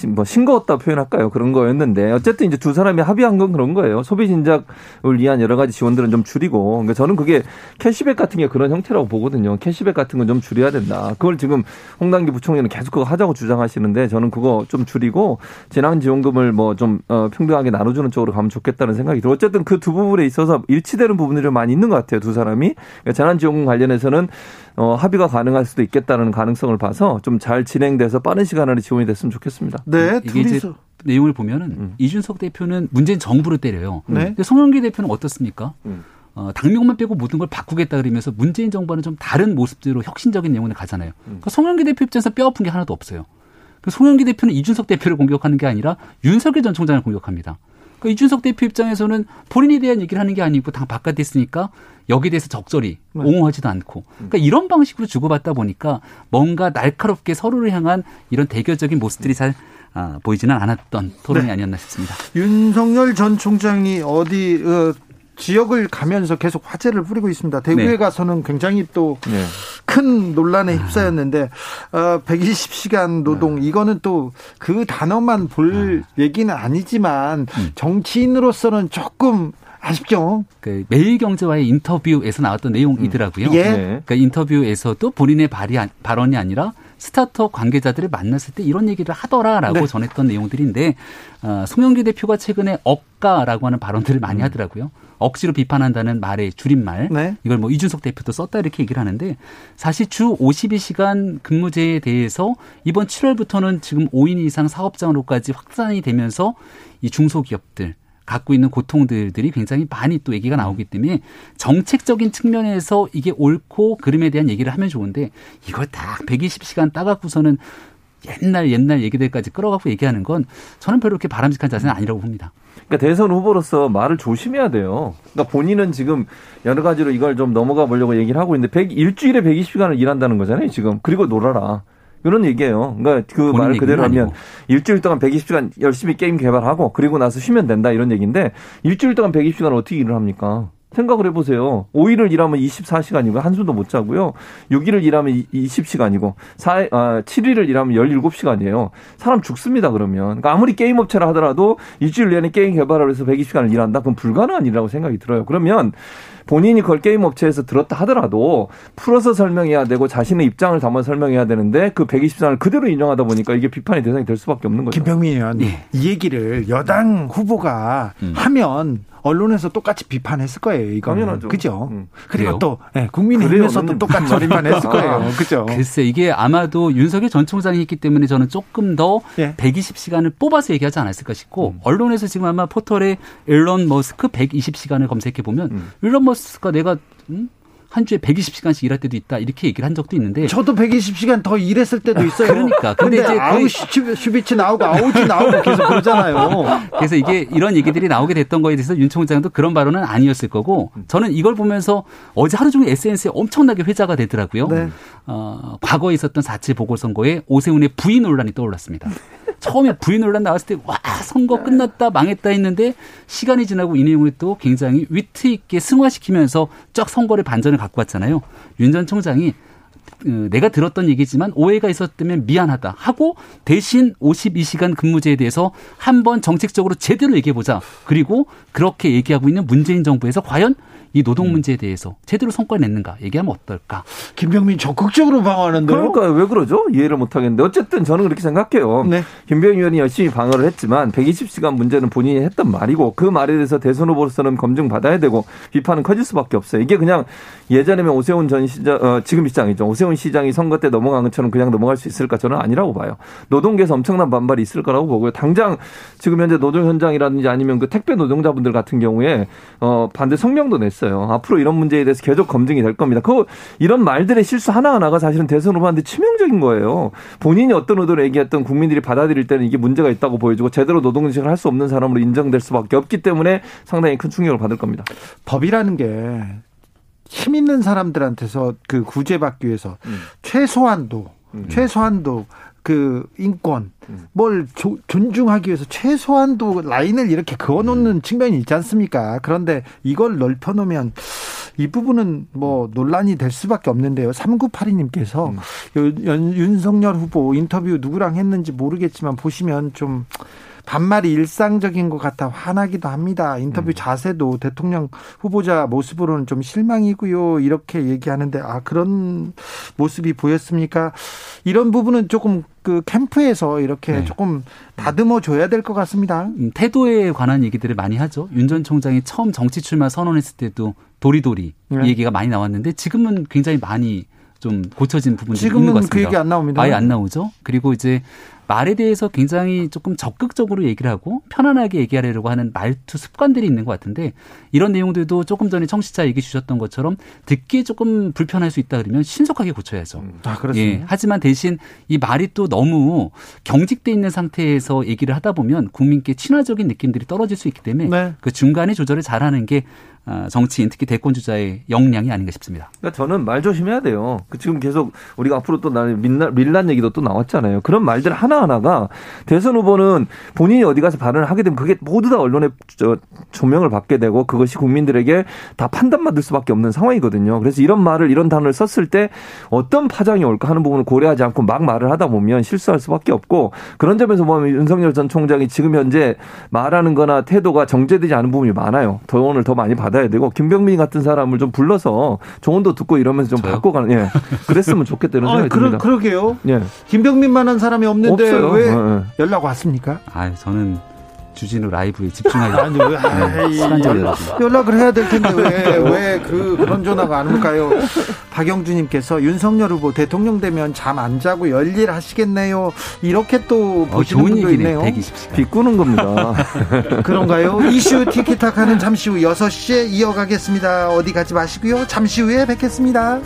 Speaker 6: 뭐 싱거웠다 표현할까요? 그런 거였는데 어쨌든 이제 두 사람이 합의한 건 그런 거예요. 소비 진작을 위한 여러 가지 지원들은 좀 줄이고 그러니까 저는 그게 캐시백 같은 게 그런 형태라고 보거든요. 캐시백 같은 건 좀 줄여야 된다. 그걸 지금 홍당기 부총리는 계속 그거 하자고 주장하시는데 저는 그거 좀 줄이고 재난 지원금을 뭐좀 어, 평등하게 나눠주는 쪽으로 가면 좋겠다는 생각이 들어. 어쨌든 그 두 부분에 있어서 일치되는 부분들이 좀 많이 있는 것 같아요. 두 사람이 그러니까 재난 지원금 관련해서는 어, 합의가 가능할 수도 있겠다는 가능성을 봐서 좀 잘 진행돼서 빠른 시간 안에 지원이 됐으면 좋겠습니다.
Speaker 1: 네,
Speaker 7: 이게 이제
Speaker 1: 둘이서.
Speaker 7: 내용을 보면은
Speaker 6: 음.
Speaker 7: 이준석 대표는 문재인 정부를 때려요.
Speaker 1: 네.
Speaker 7: 근데 송영길 대표는 어떻습니까?
Speaker 6: 음.
Speaker 7: 어, 당명만 빼고 모든 걸 바꾸겠다 그러면서 문재인 정부와는 좀 다른 모습들로 혁신적인 내용을 가잖아요.
Speaker 6: 음.
Speaker 7: 그러니까 송영길 대표 입장에서 뼈 아픈 게 하나도 없어요. 그 송영길 대표는 이준석 대표를 공격하는 게 아니라 윤석열 전 총장을 공격합니다. 그러니까 이준석 대표 입장에서는 본인에 대한 얘기를 하는 게 아니고 당 바깥에 있으니까 여기에 대해서 적절히
Speaker 1: 네.
Speaker 7: 옹호하지도 않고 그러니까 이런 방식으로 주고받다 보니까 뭔가 날카롭게 서로를 향한 이런 대결적인 모습들이 잘 아, 보이지는 않았던 토론이
Speaker 1: 네.
Speaker 7: 아니었나 싶습니다.
Speaker 1: 윤석열 전 총장이 어디 어, 지역을 가면서 계속 화제를 부리고 있습니다. 대구에
Speaker 7: 네.
Speaker 1: 가서는 굉장히 또
Speaker 6: 네.
Speaker 1: 큰 논란에 휩싸였는데 어, 120시간 노동 이거는 또 그 단어만 볼 얘기는 아니지만 정치인으로서는 조금 아쉽죠.
Speaker 7: 그 매일경제와의 인터뷰에서 나왔던 내용이더라고요.
Speaker 1: 예.
Speaker 6: 네.
Speaker 7: 그러니까 인터뷰에서도 본인의 발이, 아- 발언이 아니라 스타트업 관계자들을 만났을 때 이런 얘기를 하더라라고
Speaker 1: 네.
Speaker 7: 전했던 내용들인데 어, 송영기 대표가 최근에 억가라고 하는 발언들을 많이 하더라고요. 억지로 비판한다는 말의 줄임말.
Speaker 1: 네.
Speaker 7: 이걸 뭐 이준석 대표도 썼다 이렇게 얘기를 하는데 사실 주 52시간 근무제에 대해서 이번 7월부터는 지금 5인 이상 사업장으로까지 확산이 되면서 이 중소기업들 갖고 있는 고통들이 굉장히 많이 또 얘기가 나오기 때문에 정책적인 측면에서 이게 옳고 그름에 대한 얘기를 하면 좋은데 이걸 딱 120시간 따갖고서는 옛날 옛날 얘기들까지 끌어가고 얘기하는 건 저는 별로 그렇게 바람직한 자세는 아니라고 봅니다.
Speaker 6: 그러니까 대선 후보로서 말을 조심해야 돼요. 그러니까 본인은 지금 여러 가지로 이걸 좀 넘어가 보려고 얘기를 하고 있는데 100, 일주일에 120시간을 일한다는 거잖아요. 지금 그리고 놀아라. 이런 얘기예요. 그러니까 그 말 그대로 하면
Speaker 7: 아니고.
Speaker 6: 일주일 동안 120시간 열심히 게임 개발하고 그리고 나서 쉬면 된다 이런 얘기인데 일주일 동안 120시간 어떻게 일을 합니까? 생각을 해보세요. 5일을 일하면 24시간이고 한숨도 못 자고요. 6일을 일하면 20시간이고 4, 아, 7일을 일하면 17시간이에요. 사람 죽습니다 그러면. 그러니까 아무리 게임 업체라 하더라도 일주일 내내 게임 개발을 해서 120시간을 일한다? 그건 불가능한 일이라고 생각이 들어요. 그러면 본인이 그걸 게임 업체에서 들었다 하더라도 풀어서 설명해야 되고 자신의 입장을 담아 설명해야 되는데 그 120시간을 그대로 인정하다 보니까 이게 비판의 대상이 될 수밖에 없는 거죠.
Speaker 1: 김병민 의원
Speaker 7: 예.
Speaker 1: 이 얘기를 여당 후보가 하면 언론에서 똑같이 비판했을 거예요. 이거
Speaker 6: 당연하죠.
Speaker 1: 그죠?
Speaker 6: 음.
Speaker 1: 그리고
Speaker 7: 그래요?
Speaker 1: 또 네, 국민의힘에서도
Speaker 6: 그래요?
Speaker 1: 똑같이 비판했을 거예요.
Speaker 6: 아.
Speaker 1: 그죠?
Speaker 7: 글쎄 이게 아마도 윤석열 전 총장이 했기 때문에 저는 조금 더
Speaker 1: 예.
Speaker 7: 120시간을 뽑아서 얘기하지 않았을까 싶고 언론에서 지금 아마 포털에 일론 머스크 120시간을 검색해 보면
Speaker 6: 음.
Speaker 7: 일론 머스크가 내가 음? 한 주에 120시간씩 일할 때도 있다 이렇게 얘기를 한 적도 있는데
Speaker 1: 저도 120시간 더 일했을 때도 있어요.
Speaker 7: 그러니까. 근데
Speaker 1: 근데,
Speaker 7: 이제
Speaker 1: 아우
Speaker 7: 그-
Speaker 1: 슈- 슈비치 나오고 아우지 나오고 계속 그러잖아요.
Speaker 7: 그래서 이게 이런 얘기들이 나오게 됐던 거에 대해서 윤 총장도 그런 발언은 아니었을 거고 저는 이걸 보면서 어제 하루 종일 SNS에 엄청나게 회자가 되더라고요.
Speaker 1: 네.
Speaker 7: 어, 과거에 있었던 4.7 보궐선거에 오세훈의 부의 논란이 떠올랐습니다. 처음에 부의 논란 나왔을 때 와 선거 끝났다 망했다 했는데 시간이 지나고 이 내용을 또 굉장히 위트 있게 승화시키면서 쫙 선거를 반전을 갖고 왔잖아요. 윤 전 총장이 어, 내가 들었던 얘기지만 오해가 있었다면 미안하다 하고 대신 52시간 근무제에 대해서 한번 정책적으로 제대로 얘기해 보자. 그리고 그렇게 얘기하고 있는 문재인 정부에서 과연 이 노동 문제에 대해서 제대로 성과를 냈는가 얘기하면 어떨까?
Speaker 1: 김병민 적극적으로 방어하는데요.
Speaker 6: 그러니까 왜 그러죠? 이해를 못 하겠는데 어쨌든 저는 그렇게 생각해요.
Speaker 1: 네.
Speaker 6: 김병희 의원이 열심히 방어를 했지만 120시간 문제는 본인이 했던 말이고 그 말에 대해서 대선 후보로서는 검증 받아야 되고 비판은 커질 수밖에 없어요. 이게 그냥 예전에면 오세훈 전 시장 어, 지금 시장이죠. 오세훈 시장이 선거 때 넘어간 것처럼 그냥 넘어갈 수 있을까 저는 아니라고 봐요. 노동계에서 엄청난 반발이 있을 거라고 보고요. 당장 지금 현재 노동 현장이라든지 아니면 그 택배 노동자분들 같은 경우에 어 반대 성명도 냈어요. 앞으로 이런 문제에 대해서 계속 검증이 될 겁니다. 그 이런 말들의 실수 하나하나가 사실은 대선 후보한테 치명적인 거예요. 본인이 어떤 의도로 얘기했던 국민들이 받아들일 때는 이게 문제가 있다고 보여주고 제대로 노동직을 할 수 없는 사람으로 인정될 수밖에 없기 때문에 상당히 큰 충격을 받을 겁니다.
Speaker 1: 법이라는 게 힘 있는 사람들한테서 그 구제받기 위해서
Speaker 6: 음.
Speaker 1: 최소한도
Speaker 6: 음.
Speaker 1: 최소한도 그 인권
Speaker 6: 음.
Speaker 1: 뭘 조- 존중하기 위해서 최소한도 라인을 이렇게 그어놓는 측면이 있지 않습니까? 그런데 이걸 넓혀놓으면 이 부분은 뭐 논란이 될 수밖에 없는데요. 3982님께서
Speaker 6: 음.
Speaker 1: 윤석열 후보 인터뷰 누구랑 했는지 모르겠지만 보시면 좀 반말이 일상적인 것 같아 화나기도 합니다. 인터뷰
Speaker 6: 음.
Speaker 1: 자세도 대통령 후보자 모습으로는 좀 실망이고요. 이렇게 얘기하는데 아 그런 모습이 보였습니까? 이런 부분은 조금 그 캠프에서 이렇게
Speaker 7: 네.
Speaker 1: 조금 다듬어 줘야 될 것 같습니다.
Speaker 7: 음, 태도에 관한 얘기들을 많이 하죠. 윤 전 총장이 처음 정치 출마 선언했을 때도 도리도리
Speaker 1: 네.
Speaker 7: 얘기가 많이 나왔는데 지금은 굉장히 많이 좀 고쳐진 부분들이 있는 것
Speaker 1: 지금은
Speaker 7: 같습니다.
Speaker 1: 그 얘기 안 나옵니다.
Speaker 7: 아예 안 나오죠. 그리고 이제 말에 대해서 굉장히 조금 적극적으로 얘기를 하고 편안하게 얘기하려고 하는 말투 습관들이 있는 것 같은데 이런 내용들도 조금 전에 청취자 얘기 주셨던 것처럼 듣기에 조금 불편할 수 있다 그러면 신속하게 고쳐야죠.
Speaker 1: 아 그렇습니다.
Speaker 7: 예. 하지만 대신 이 말이 또 너무 경직돼 있는 상태에서 얘기를 하다 보면 국민께 친화적인 느낌들이 떨어질 수 있기 때문에
Speaker 1: 네.
Speaker 7: 그 중간에 조절을 잘하는 게 아, 정치인 특히 대권 주자의 역량이 아닌가 싶습니다.
Speaker 6: 그러니까 저는 말 조심해야 돼요. 그 지금 계속 우리가 앞으로 또 나는 밀란, 밀란 얘기도 또 나왔잖아요. 그런 말들 하나 하나하나가 대선 후보는 본인이 어디 가서 발언을 하게 되면 그게 모두 다 언론에 저 조명을 받게 되고 그것이 국민들에게 다 판단받을 수밖에 없는 상황이거든요. 그래서 이런 말을 이런 단어를 썼을 때 어떤 파장이 올까 하는 부분을 고려하지 않고 막 말을 하다 보면 실수할 수밖에 없고 그런 점에서 보면 윤석열 전 총장이 지금 현재 말하는 거나 태도가 정제되지 않은 부분이 많아요. 돈을 더 많이 받 아야 되고 김병민 같은 사람을 좀 불러서 조언도 듣고 이러면서 좀
Speaker 7: 저요?
Speaker 6: 바꿔가는 예. 그랬으면 좋겠다는
Speaker 1: 아,
Speaker 6: 생각이
Speaker 1: 그러,
Speaker 6: 듭니다.
Speaker 1: 그러게요.
Speaker 6: 예.
Speaker 1: 김병민만한 사람이 없는데
Speaker 6: 없어요.
Speaker 1: 왜
Speaker 6: 예, 예.
Speaker 1: 연락 왔습니까?
Speaker 7: 아, 저는 주진우 라이브에 집중하기
Speaker 1: 아니 왜 아이,
Speaker 7: 시간적으로
Speaker 1: 연락, 연락을 해야 될 텐데 왜 왜 그 그런 전화가 안 올까요? 박영주님께서 윤석열 후보 대통령 되면 잠 안 자고 열일 하시겠네요. 이렇게 또
Speaker 7: 어,
Speaker 1: 보시는
Speaker 7: 좋은
Speaker 1: 분도. 있네요.
Speaker 7: 120시간.
Speaker 6: 비꾸는 겁니다.
Speaker 1: 그런가요? 이슈 티키타카는 잠시 후 6시에 이어가겠습니다. 어디 가지 마시고요. 잠시 후에 뵙겠습니다.